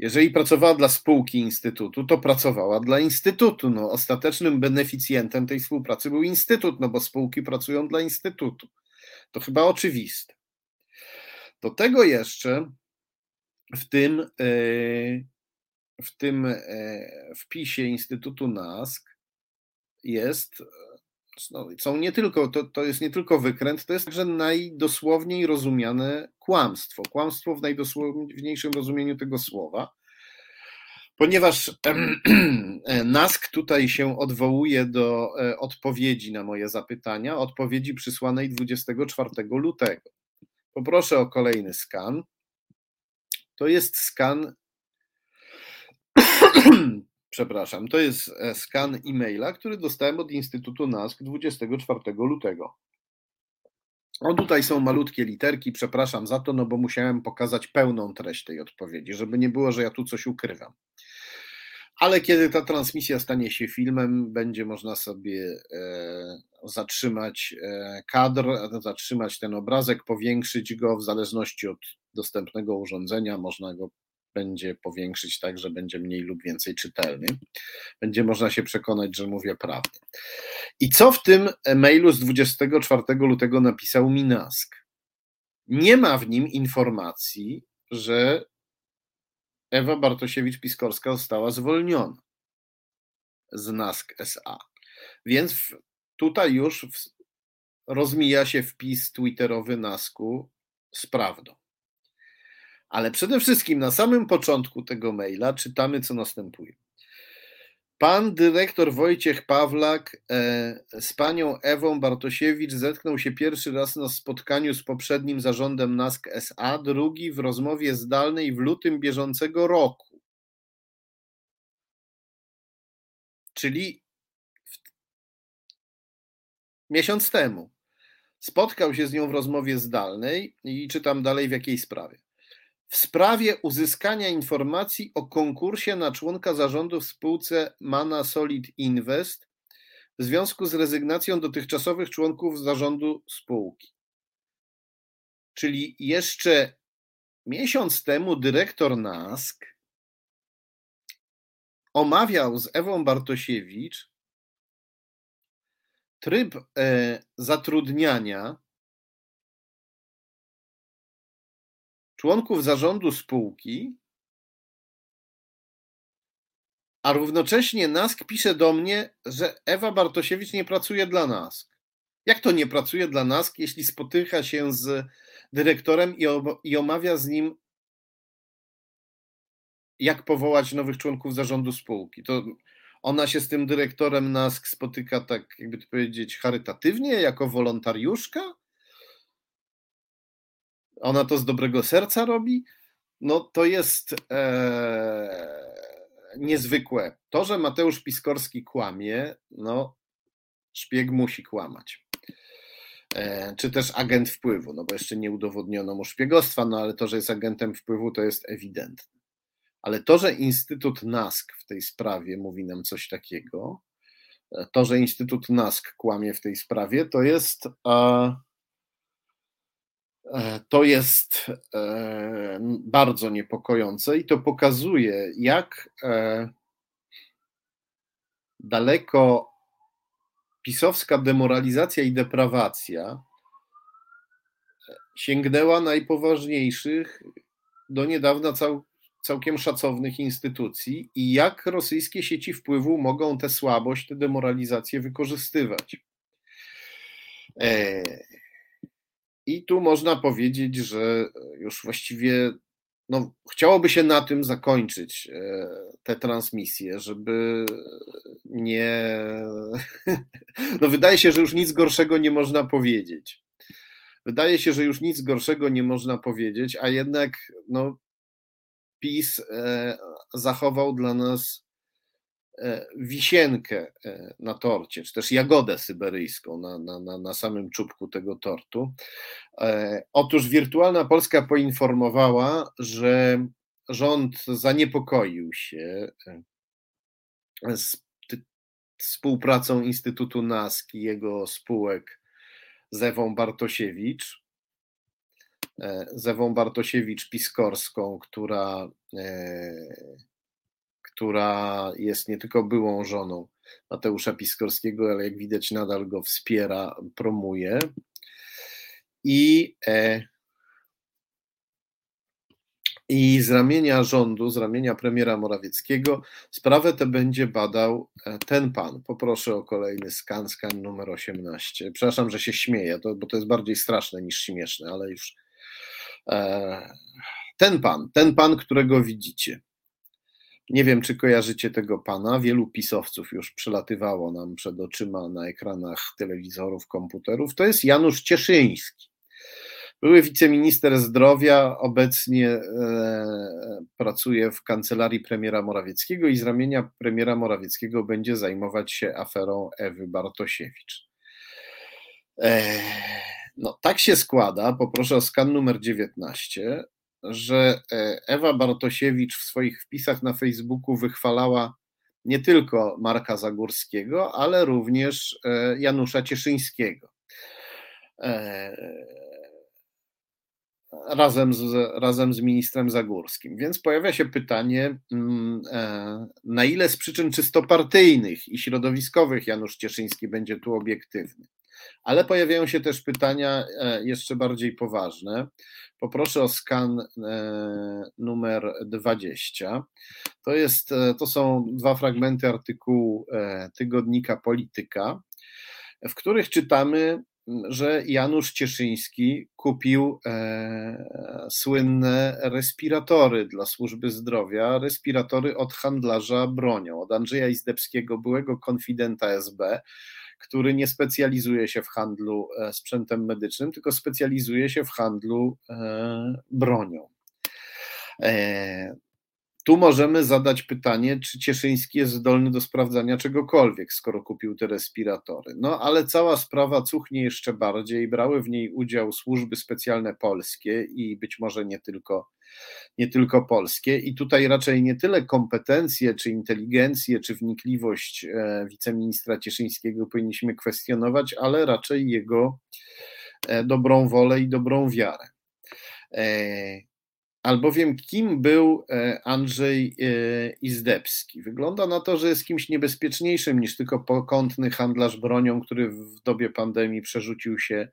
Jeżeli pracowała dla spółki Instytutu, to pracowała dla Instytutu. No, ostatecznym beneficjentem tej współpracy był Instytut, no bo spółki pracują dla Instytutu. To chyba oczywiste. Do tego jeszcze w tym, w tym wpisie Instytutu NASK jest, no, są nie tylko, to, to jest nie tylko wykręt, to jest także najdosłowniej rozumiane kłamstwo. Kłamstwo w najdosłowniejszym rozumieniu tego słowa, ponieważ (clears throat) NASK tutaj się odwołuje do e, odpowiedzi na moje zapytania, odpowiedzi przysłanej 24 lutego. Poproszę o kolejny skan. To jest skan (clears throat) przepraszam, to jest e, skan e-maila, który dostałem od Instytutu NASK 24 lutego. O, tutaj są malutkie literki, przepraszam za to, no bo musiałem pokazać pełną treść tej odpowiedzi, żeby nie było, że ja tu coś ukrywam. Ale kiedy ta transmisja stanie się filmem, będzie można sobie e, zatrzymać e, kadr, zatrzymać ten obrazek, powiększyć go w zależności od dostępnego urządzenia, można go będzie powiększyć tak, że będzie mniej lub więcej czytelny. Będzie można się przekonać, że mówię prawdę. I co w tym mailu z 24 lutego napisał Minask? Nie ma w nim informacji, że Ewa Bartosiewicz-Piskorska została zwolniona z NASK SA. Więc tutaj już rozmija się wpis twitterowy NASKu z prawdą. Ale przede wszystkim na samym początku tego maila czytamy, co następuje. Pan dyrektor Wojciech Pawlak e, z panią Ewą Bartosiewicz zetknął się pierwszy raz na spotkaniu z poprzednim zarządem NASK SA, drugi w rozmowie zdalnej w lutym bieżącego roku. Czyli miesiąc temu. Spotkał się z nią w rozmowie zdalnej i czytam dalej w jakiej sprawie. W sprawie uzyskania informacji o konkursie na członka zarządu w spółce Mana Solid Invest w związku z rezygnacją dotychczasowych członków zarządu spółki. Czyli jeszcze miesiąc temu dyrektor NASK omawiał z Ewą Bartosiewicz tryb e, zatrudniania członków zarządu spółki, a równocześnie NASK pisze do mnie, że Ewa Bartosiewicz nie pracuje dla NASK. Jak to nie pracuje dla NASK, jeśli spotyka się z dyrektorem i, i omawia z nim, jak powołać nowych członków zarządu spółki? To ona się z tym dyrektorem NASK spotyka tak, jakby to powiedzieć, charytatywnie, jako wolontariuszka? Ona to z dobrego serca robi? No to jest e, niezwykłe. To, że Mateusz Piskorski kłamie, no szpieg musi kłamać. E, czy też agent wpływu, no bo jeszcze nie udowodniono mu szpiegostwa, no ale to, że jest agentem wpływu, to jest ewidentne. Ale to, że Instytut NASK w tej sprawie mówi nam coś takiego, e, to, że Instytut NASK kłamie w tej sprawie, to jest. E, to jest bardzo niepokojące i to pokazuje, jak daleko pisowska demoralizacja i deprawacja sięgnęła najpoważniejszych, do niedawna cał, całkiem szacownych instytucji i jak rosyjskie sieci wpływu mogą tę słabość, tę demoralizację wykorzystywać. E, I tu można powiedzieć, że już właściwie no, chciałoby się na tym zakończyć e, tę transmisję, żeby nie. (laughs) No, wydaje się, że już nic gorszego nie można powiedzieć. Wydaje się, że już nic gorszego nie można powiedzieć, a jednak no, PiS e, zachował dla nas wisienkę na torcie, czy też jagodę syberyjską na, na, na, na samym czubku tego tortu. Otóż Wirtualna Polska poinformowała, że rząd zaniepokoił się z współpracą Instytutu NASK i jego spółek z Ewą Bartosiewicz. E, z Ewą Bartosiewicz-Piskorską, która, e, która jest nie tylko byłą żoną Mateusza Piskorskiego, ale jak widać nadal go wspiera, promuje. I e, i z ramienia rządu, z ramienia premiera Morawieckiego sprawę tę będzie badał e, ten pan. Poproszę o kolejny skan, skan numer 18. Przepraszam, że się śmieję, to, bo to jest bardziej straszne niż śmieszne, ale już e, ten pan, ten pan, którego widzicie. Nie wiem, czy kojarzycie tego pana. Wielu pisowców już przelatywało nam przed oczyma na ekranach telewizorów, komputerów. To jest Janusz Cieszyński. Były wiceminister zdrowia, obecnie e, pracuje w kancelarii premiera Morawieckiego i z ramienia premiera Morawieckiego będzie zajmować się aferą Ewy Bartosiewicz. E, no, tak się składa, poproszę o skan numer 19, że e, Ewa Bartosiewicz w swoich wpisach na Facebooku wychwalała nie tylko Marka Zagórskiego, ale również Janusza Cieszyńskiego razem z, razem z ministrem Zagórskim. Więc pojawia się pytanie, mm, e, na ile z przyczyn czysto partyjnych i środowiskowych Janusz Cieszyński będzie tu obiektywny. Ale pojawiają się też pytania e, jeszcze bardziej poważne. Poproszę o skan e, numer 20. To, jest, to są dwa fragmenty artykułu tygodnika Polityka, w których czytamy, że Janusz Cieszyński kupił e, słynne respiratory dla służby zdrowia, respiratory od handlarza bronią, od Andrzeja Izdebskiego, byłego konfidenta SB, który nie specjalizuje się w handlu e, sprzętem medycznym, tylko specjalizuje się w handlu e, bronią. E, tu możemy zadać pytanie, czy Cieszyński jest zdolny do sprawdzania czegokolwiek, skoro kupił te respiratory. No ale cała sprawa cuchnie jeszcze bardziej. Brały w niej udział służby specjalne polskie i być może nie tylko nie tylko polskie. I tutaj raczej nie tyle kompetencje, czy inteligencję, czy wnikliwość e, wiceministra Cieszyńskiego powinniśmy kwestionować, ale raczej jego e, dobrą wolę i dobrą wiarę. Albowiem kim był Andrzej Izdebski? Wygląda na to, że jest kimś niebezpieczniejszym niż tylko pokątny handlarz bronią, który w dobie pandemii przerzucił się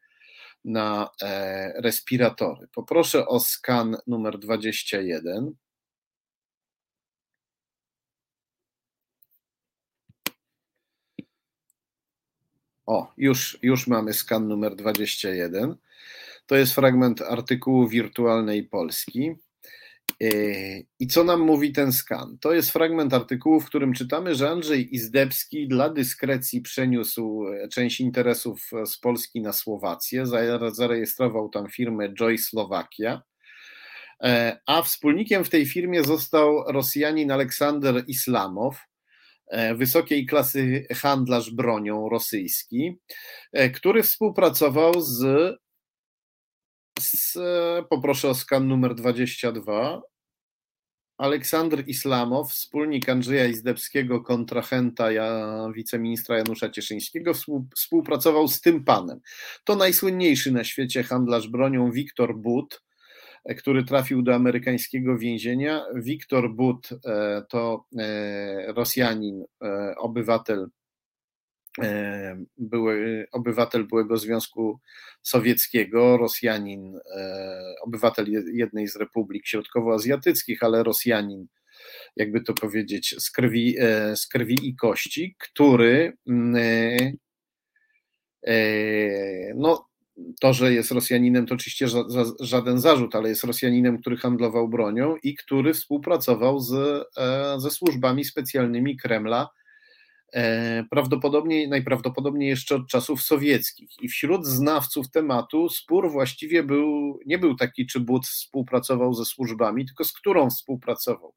na e, respiratory. Poproszę o skan numer 21. O, już, już mamy skan numer 21. To jest fragment artykułu Wirtualnej Polski. I co nam mówi ten skan? To jest fragment artykułu, w którym czytamy, że Andrzej Izdebski dla dyskrecji przeniósł część interesów z Polski na Słowację, zarejestrował tam firmę Joy Slovakia, e, a wspólnikiem w tej firmie został Rosjanin Aleksander Islamow, e, wysokiej klasy handlarz bronią rosyjski, e, który współpracował z, poproszę o skan numer 22. Aleksander Islamow, wspólnik Andrzeja Izdebskiego, kontrahenta ja, wiceministra Janusza Cieszyńskiego, współpracował z tym panem. To najsłynniejszy na świecie handlarz bronią Wiktor But, który trafił do amerykańskiego więzienia. Wiktor But e, to e, Rosjanin, e, obywatel E, były, obywatel byłego Związku Sowieckiego, Rosjanin, e, obywatel jednej z republik środkowoazjatyckich, ale Rosjanin, jakby to powiedzieć, z krwi, e, z krwi i kości, który mm, no, to, że jest Rosjaninem, to oczywiście żaden zarzut, ale jest Rosjaninem, który handlował bronią i który współpracował z, ze służbami specjalnymi Kremla E, prawdopodobnie, najprawdopodobniej jeszcze od czasów sowieckich. I wśród znawców tematu spór właściwie był, nie był taki, czy But współpracował ze służbami, tylko z którą współpracował.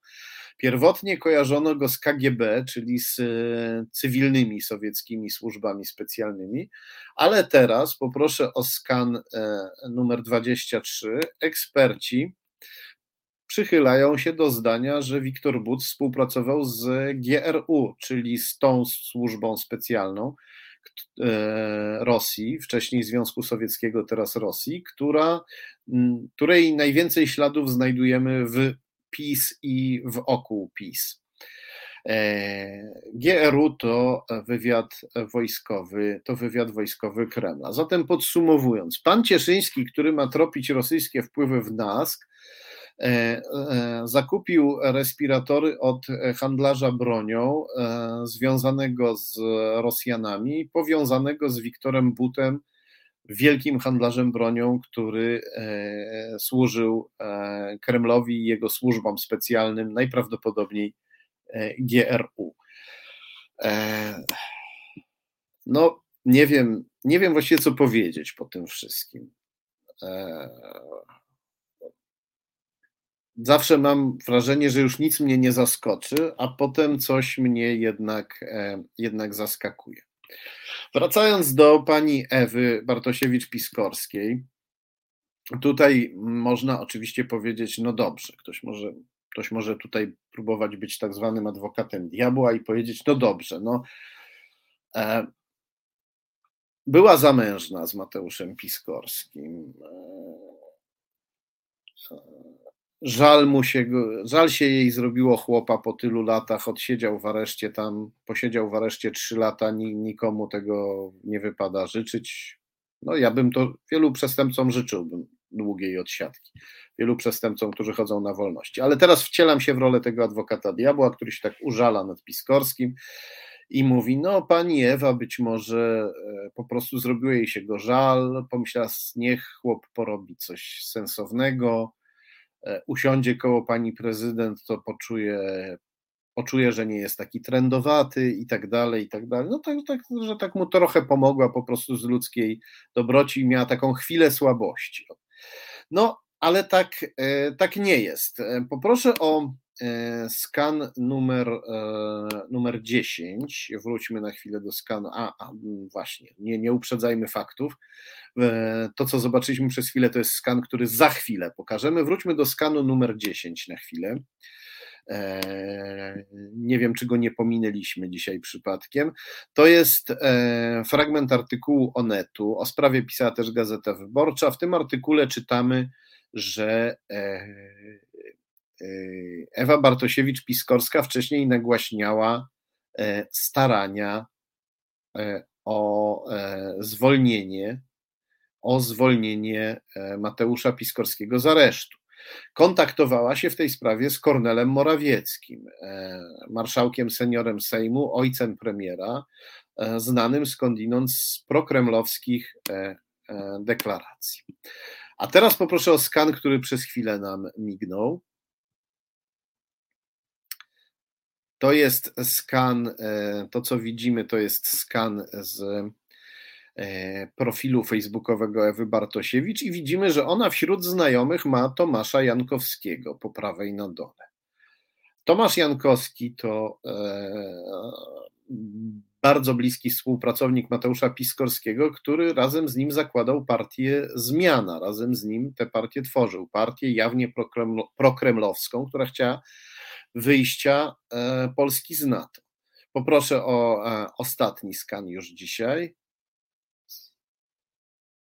Pierwotnie kojarzono go z KGB, czyli z e, cywilnymi sowieckimi służbami specjalnymi, ale teraz poproszę o skan e, numer 23. Eksperci przychylają się do zdania, że Wiktor But współpracował z GRU, czyli z tą służbą specjalną e, Rosji, wcześniej Związku Sowieckiego, teraz Rosji, która, której najwięcej śladów znajdujemy w PiS i wokół PiS. E, GRU to wywiad wojskowy, to wywiad wojskowy Kremla. Zatem podsumowując, pan Cieszyński, który ma tropić rosyjskie wpływy w NASK, zakupił respiratory od handlarza bronią e, związanego z Rosjanami, powiązanego z Wiktorem Butem, wielkim handlarzem bronią, który służył Kremlowi i jego służbom specjalnym, najprawdopodobniej GRU. No, nie wiem, nie wiem właściwie, co powiedzieć po tym wszystkim zawsze mam wrażenie, że już nic mnie nie zaskoczy, a potem coś mnie jednak, e, jednak zaskakuje. Wracając do pani Ewy Bartosiewicz-Piskorskiej, tutaj można oczywiście powiedzieć, no dobrze, ktoś może, ktoś może tutaj próbować być tak zwanym adwokatem diabła i powiedzieć, no dobrze, no e, była zamężna z Mateuszem Piskorskim. Żal mu się, żal się jej zrobiło chłopa po tylu latach, odsiedział w areszcie tam, posiedział w areszcie trzy lata, nikomu tego nie wypada życzyć. No ja bym to wielu przestępcom życzyłbym długiej odsiadki. Wielu przestępcom, którzy chodzą na wolności. Ale teraz wcielam się w rolę tego adwokata diabła, który się tak użala nad Piskorskim i mówi, no pani Ewa być może e, po prostu zrobiło jej się go żal, pomyślała, niech chłop porobi coś sensownego, usiądzie koło pani prezydent, to poczuje, poczuje, że nie jest taki trendowaty i tak dalej, i tak dalej. No tak, tak, że tak mu trochę pomogła po prostu z ludzkiej dobroci i miała taką chwilę słabości. No, ale tak, e, tak nie jest. E, poproszę o e, skan numer, e, numer 10. Wróćmy na chwilę do skanu. A, a właśnie, nie, nie uprzedzajmy faktów. To, co zobaczyliśmy przez chwilę, to jest skan, który za chwilę pokażemy. Wróćmy do skanu numer 10 na chwilę. Nie wiem, czy go nie pominęliśmy dzisiaj przypadkiem. To jest fragment artykułu Onetu. O sprawie pisała też Gazeta Wyborcza. W tym artykule czytamy, że e, e, Ewa Bartosiewicz-Piskorska wcześniej nagłaśniała e, starania o zwolnienie, o zwolnienie Mateusza Piskorskiego z aresztu. Kontaktowała się w tej sprawie z Kornelem Morawieckim, marszałkiem seniorem Sejmu, ojcem premiera, znanym skądinąd z prokremlowskich deklaracji. A teraz poproszę o skan, który przez chwilę nam mignął. To jest skan, e, to co widzimy, to jest skan z e, profilu facebookowego Ewy Bartosiewicz i widzimy, że ona wśród znajomych ma Tomasza Jankowskiego po prawej na dole. Tomasz Jankowski to e, bardzo bliski współpracownik Mateusza Piskorskiego, który razem z nim zakładał partię Zmiana, razem z nim tę partię tworzył, partię jawnie prokremlowską, która chciała wyjścia e, Polski z NATO. Poproszę o e, ostatni skan już dzisiaj.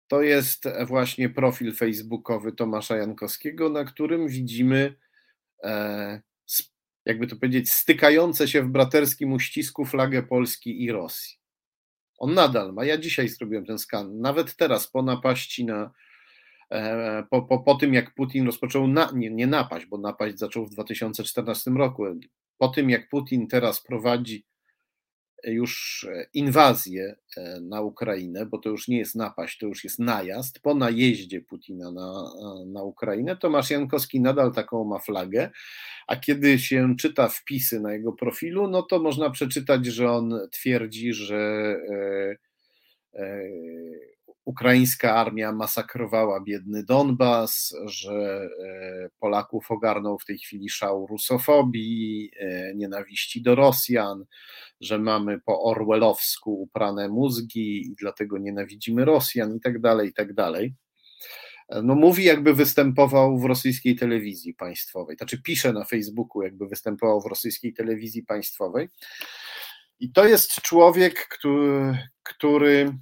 To jest właśnie profil facebookowy Tomasza Jankowskiego, na którym widzimy e, jakby to powiedzieć, stykające się w braterskim uścisku flagę Polski i Rosji. On nadal ma. Ja dzisiaj zrobiłem ten skan. Nawet teraz, po napaści na. E, po, po, po tym, jak Putin rozpoczął na, nie, nie napaść, bo napaść zaczął w 2014 roku. Po tym, jak Putin teraz prowadzi już inwazję e, na Ukrainę, bo to już nie jest napaść, to już jest najazd. Po najeździe Putina na, na Ukrainę, Tomasz Jankowski nadal taką ma flagę, a kiedy się czyta wpisy na jego profilu, no to można przeczytać, że on twierdzi, że e, e, ukraińska armia masakrowała biedny Donbas, że Polaków ogarnął w tej chwili szał rusofobii, nienawiści do Rosjan, że mamy po orwellowsku uprane mózgi i dlatego nienawidzimy Rosjan i tak dalej, i tak dalej. No mówi, jakby występował w rosyjskiej telewizji państwowej, znaczy pisze na Facebooku, jakby występował w rosyjskiej telewizji państwowej. I to jest człowiek, który, który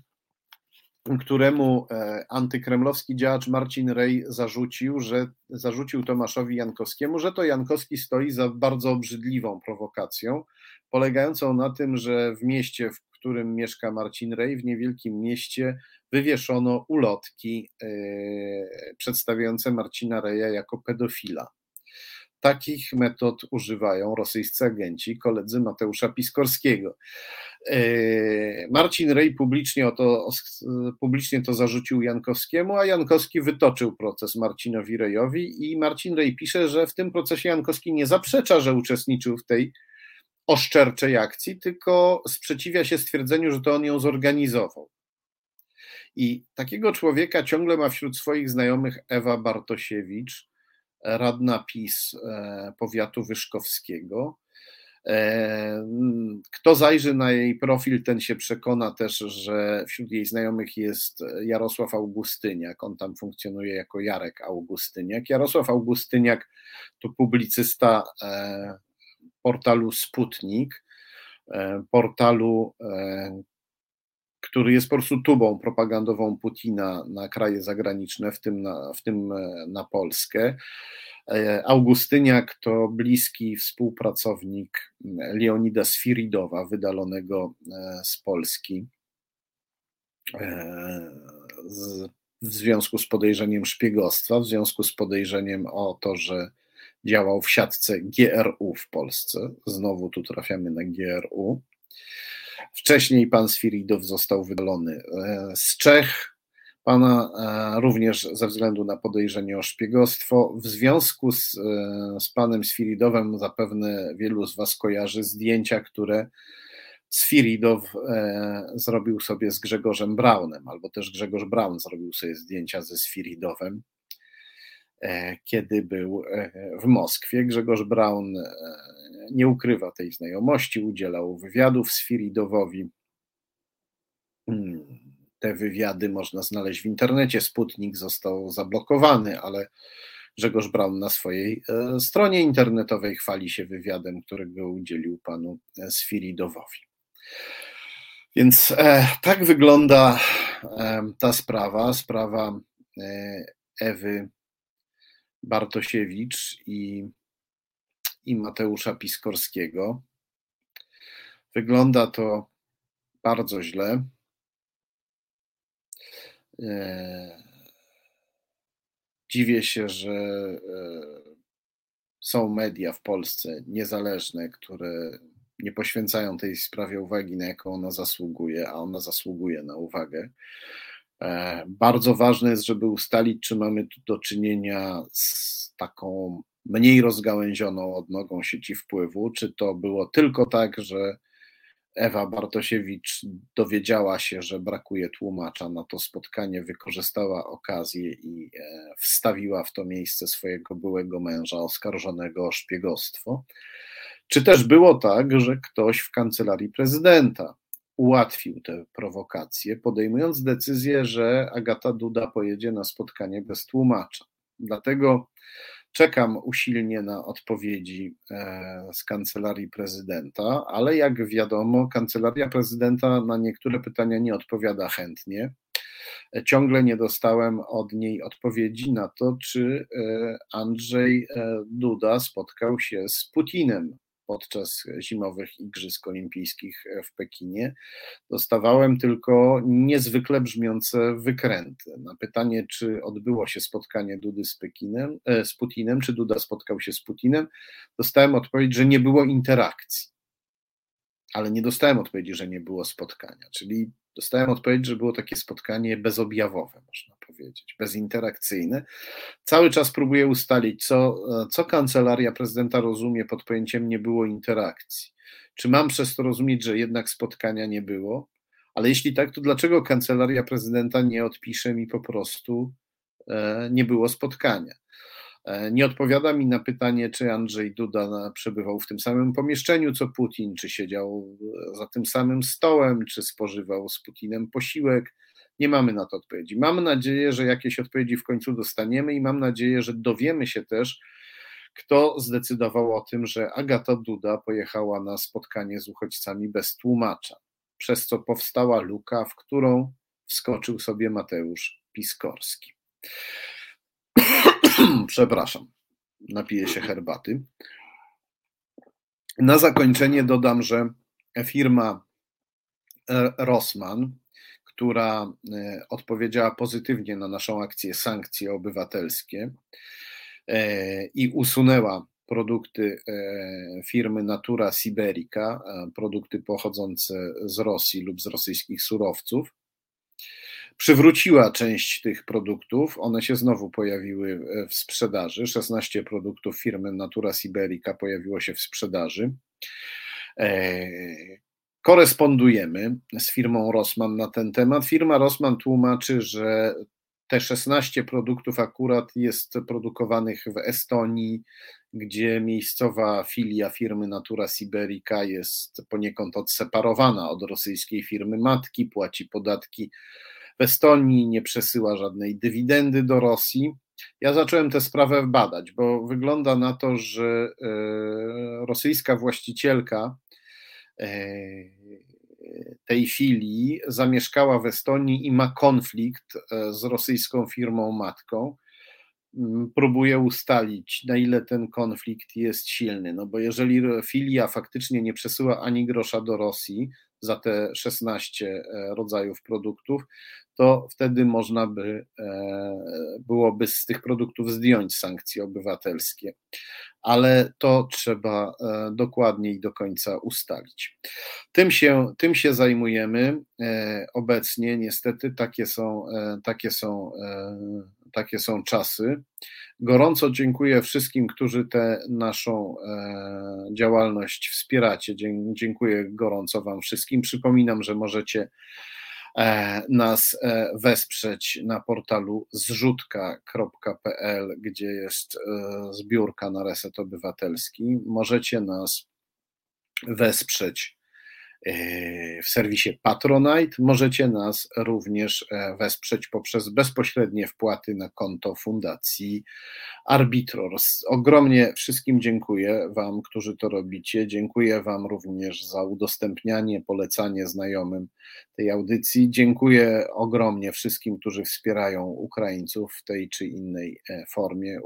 któremu e, antykremlowski działacz Marcin Rej zarzucił, że zarzucił Tomaszowi Jankowskiemu, że to Jankowski stoi za bardzo obrzydliwą prowokacją, polegającą na tym, że w mieście, w którym mieszka Marcin Rej, w niewielkim mieście, wywieszono ulotki e, przedstawiające Marcina Reja jako pedofila. Takich metod używają rosyjscy agenci, koledzy Mateusza Piskorskiego. E, Marcin Rej publicznie, to, publicznie to zarzucił Jankowskiemu, a Jankowski wytoczył proces Marcinowi Rejowi i Marcin Rej pisze, że w tym procesie Jankowski nie zaprzecza, że uczestniczył w tej oszczerczej akcji, tylko sprzeciwia się stwierdzeniu, że to on ją zorganizował. I takiego człowieka ciągle ma wśród swoich znajomych Ewa Bartosiewicz, radna PiS e, powiatu wyszkowskiego. E, kto zajrzy na jej profil, ten się przekona też, że wśród jej znajomych jest Jarosław Augustyniak. On tam funkcjonuje jako Jarek Augustyniak. Jarosław Augustyniak to publicysta e, portalu Sputnik, portalu, który jest po prostu tubą propagandową Putina na kraje zagraniczne, w tym na, w tym e, na Polskę. E, Augustyniak to bliski współpracownik Leonida Sfiridowa, wydalonego e, z Polski w związku z podejrzeniem szpiegostwa, w związku z podejrzeniem o to, że działał w siatce GRU w Polsce. Znowu tu trafiamy na GRU. Wcześniej pan Sfiridow został wydalony e, z Czech. Pana e, również ze względu na podejrzenie o szpiegostwo. W związku z, e, z panem Sfiridowem zapewne wielu z was kojarzy zdjęcia, które Sfiridow zrobił sobie z Grzegorzem Braunem, albo też Grzegorz Braun zrobił sobie zdjęcia ze Sfiridowem. kiedy był w Moskwie. Grzegorz Braun nie ukrywa tej znajomości, udzielał wywiadów Sfiridowowi. Hmm, te wywiady można znaleźć w internecie. Sputnik został zablokowany, ale Grzegorz Braun na swojej e, stronie internetowej chwali się wywiadem, którego udzielił panu e, Sfiridowowi. Więc e, tak wygląda e, ta sprawa, sprawa e, Ewy Bartosiewicz i, i Mateusza Piskorskiego. Wygląda to bardzo źle. E, dziwię się, że e, są media w Polsce niezależne, które nie poświęcają tej sprawie uwagi, na jaką ona zasługuje, a ona zasługuje na uwagę. E, bardzo ważne jest, żeby ustalić, czy mamy tu do czynienia z taką mniej rozgałęzioną odnogą sieci wpływu, czy to było tylko tak, że Ewa Bartosiewicz dowiedziała się, że brakuje tłumacza na to spotkanie, wykorzystała okazję i e, wstawiła w to miejsce swojego byłego męża oskarżonego o szpiegostwo. Czy też było tak, że ktoś w kancelarii prezydenta ułatwił tę prowokację, podejmując decyzję, że Agata Duda pojedzie na spotkanie bez tłumacza? Dlatego Czekam usilnie na odpowiedzi e, z kancelarii prezydenta, ale jak wiadomo, kancelaria prezydenta na niektóre pytania nie odpowiada chętnie. Ciągle nie dostałem od niej odpowiedzi na to, czy e, Andrzej e, Duda spotkał się z Putinem podczas zimowych Igrzysk Olimpijskich w Pekinie. Dostawałem tylko niezwykle brzmiące wykręty. Na pytanie, czy odbyło się spotkanie Dudy z, Pekinem, e, z Putinem, czy Duda spotkał się z Putinem, dostałem odpowiedź, że nie było interakcji. Ale nie dostałem odpowiedzi, że nie było spotkania. Czyli dostałem odpowiedź, że było takie spotkanie bezobjawowe, można powiedzieć, bezinterakcyjne. Cały czas próbuję ustalić, co, co kancelaria prezydenta rozumie pod pojęciem nie było interakcji. Czy mam przez to rozumieć, że jednak spotkania nie było? Ale jeśli tak, to dlaczego kancelaria prezydenta nie odpisze mi po prostu e, nie było spotkania? E, nie odpowiada mi na pytanie, czy Andrzej Duda przebywał w tym samym pomieszczeniu co Putin, czy siedział za tym samym stołem, czy spożywał z Putinem posiłek. Nie mamy na to odpowiedzi. Mam nadzieję, że jakieś odpowiedzi w końcu dostaniemy i mam nadzieję, że dowiemy się też, kto zdecydował o tym, że Agata Duda pojechała na spotkanie z uchodźcami bez tłumacza, przez co powstała luka, w którą wskoczył sobie Mateusz Piskorski. (clears throat) Przepraszam, napiję się herbaty. Na zakończenie dodam, że firma e, Rossmann, która e, odpowiedziała pozytywnie na naszą akcję sankcje obywatelskie e, i usunęła produkty firmy Natura Siberica, produkty pochodzące z Rosji lub z rosyjskich surowców, przywróciła część tych produktów. One się znowu pojawiły w sprzedaży. 16 produktów firmy Natura Siberica pojawiło się w sprzedaży. E, korespondujemy z firmą Rossmann na ten temat. Firma Rossmann tłumaczy, że te 16 produktów akurat jest produkowanych w Estonii, gdzie miejscowa filia firmy Natura Siberica jest poniekąd odseparowana od rosyjskiej firmy matki, płaci podatki w Estonii, nie przesyła żadnej dywidendy do Rosji. Ja zacząłem tę sprawę badać, bo wygląda na to, że e, rosyjska właścicielka e, tej filii zamieszkała w Estonii i ma konflikt e, z rosyjską firmą matką. Mm, próbuje ustalić, na ile ten konflikt jest silny. No bo jeżeli filia faktycznie nie przesyła ani grosza do Rosji za te 16 rodzajów produktów, to wtedy można by e, byłoby z tych produktów zdjąć sankcje obywatelskie. Ale to trzeba e, dokładnie i do końca ustalić. Tym się, tym się zajmujemy e, obecnie. Niestety takie są, takie są, takie są czasy. Gorąco dziękuję wszystkim, którzy tę naszą działalność wspieracie. Dziękuję gorąco Wam wszystkim. Przypominam, że możecie e, nas e, wesprzeć na portalu zrzutka.pl, gdzie jest zbiórka na Reset Obywatelski. Możecie nas wesprzeć E, w serwisie Patronite. Możecie nas również e, wesprzeć poprzez bezpośrednie wpłaty na konto Fundacji Arbitrors. Ogromnie wszystkim dziękuję Wam, którzy to robicie. Dziękuję Wam również za udostępnianie, polecanie znajomym tej audycji. Dziękuję ogromnie wszystkim, którzy wspierają Ukraińców w tej czy innej e, formie,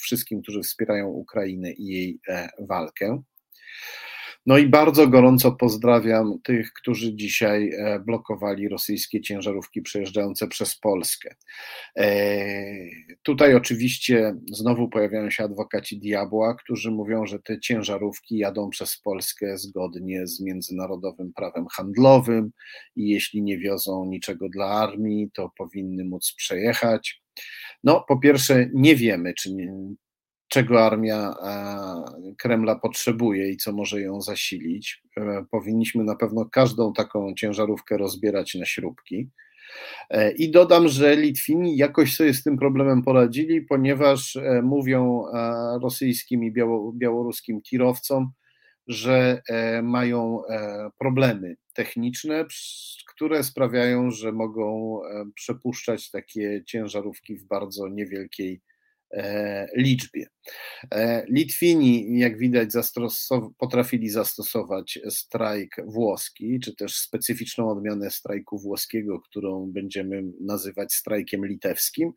wszystkim, którzy wspierają Ukrainę i jej walkę. No i bardzo gorąco pozdrawiam tych, którzy dzisiaj e, blokowali rosyjskie ciężarówki przejeżdżające przez Polskę. E, tutaj oczywiście znowu pojawiają się adwokaci diabła, którzy mówią, że te ciężarówki jadą przez Polskę zgodnie z międzynarodowym prawem handlowym i jeśli nie wiozą niczego dla armii, to powinny móc przejechać. No, po pierwsze, nie wiemy, czy, czego armia e, Kremla potrzebuje i co może ją zasilić. E, powinniśmy na pewno każdą taką ciężarówkę rozbierać na śrubki. E, I dodam, że Litwini jakoś sobie z tym problemem poradzili, ponieważ mówią rosyjskim i białoruskim tirowcom, że mają problemy techniczne, które sprawiają, że mogą przepuszczać takie ciężarówki w bardzo niewielkiej liczbie. E, Litwini, jak widać, potrafili zastosować strajk włoski, czy też specyficzną odmianę strajku włoskiego, którą będziemy nazywać strajkiem litewskim.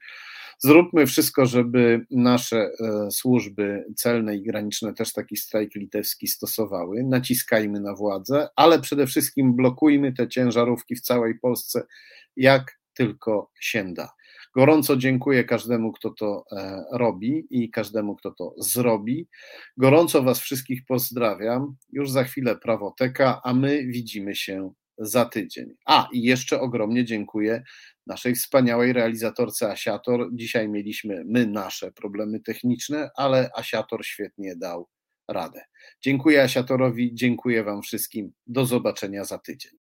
Zróbmy wszystko, żeby nasze e, służby celne i graniczne też taki strajk litewski stosowały. Naciskajmy na władzę, ale przede wszystkim blokujmy te ciężarówki w całej Polsce, jak tylko się da. Gorąco dziękuję każdemu, kto to e, robi i każdemu, kto to zrobi. Gorąco Was wszystkich pozdrawiam. Już za chwilę prawoteka, a my widzimy się za tydzień. A i jeszcze ogromnie dziękuję naszej wspaniałej realizatorce Asiator. Dzisiaj mieliśmy my nasze problemy techniczne, ale Asiator świetnie dał radę. Dziękuję Asiatorowi, dziękuję Wam wszystkim. Do zobaczenia za tydzień.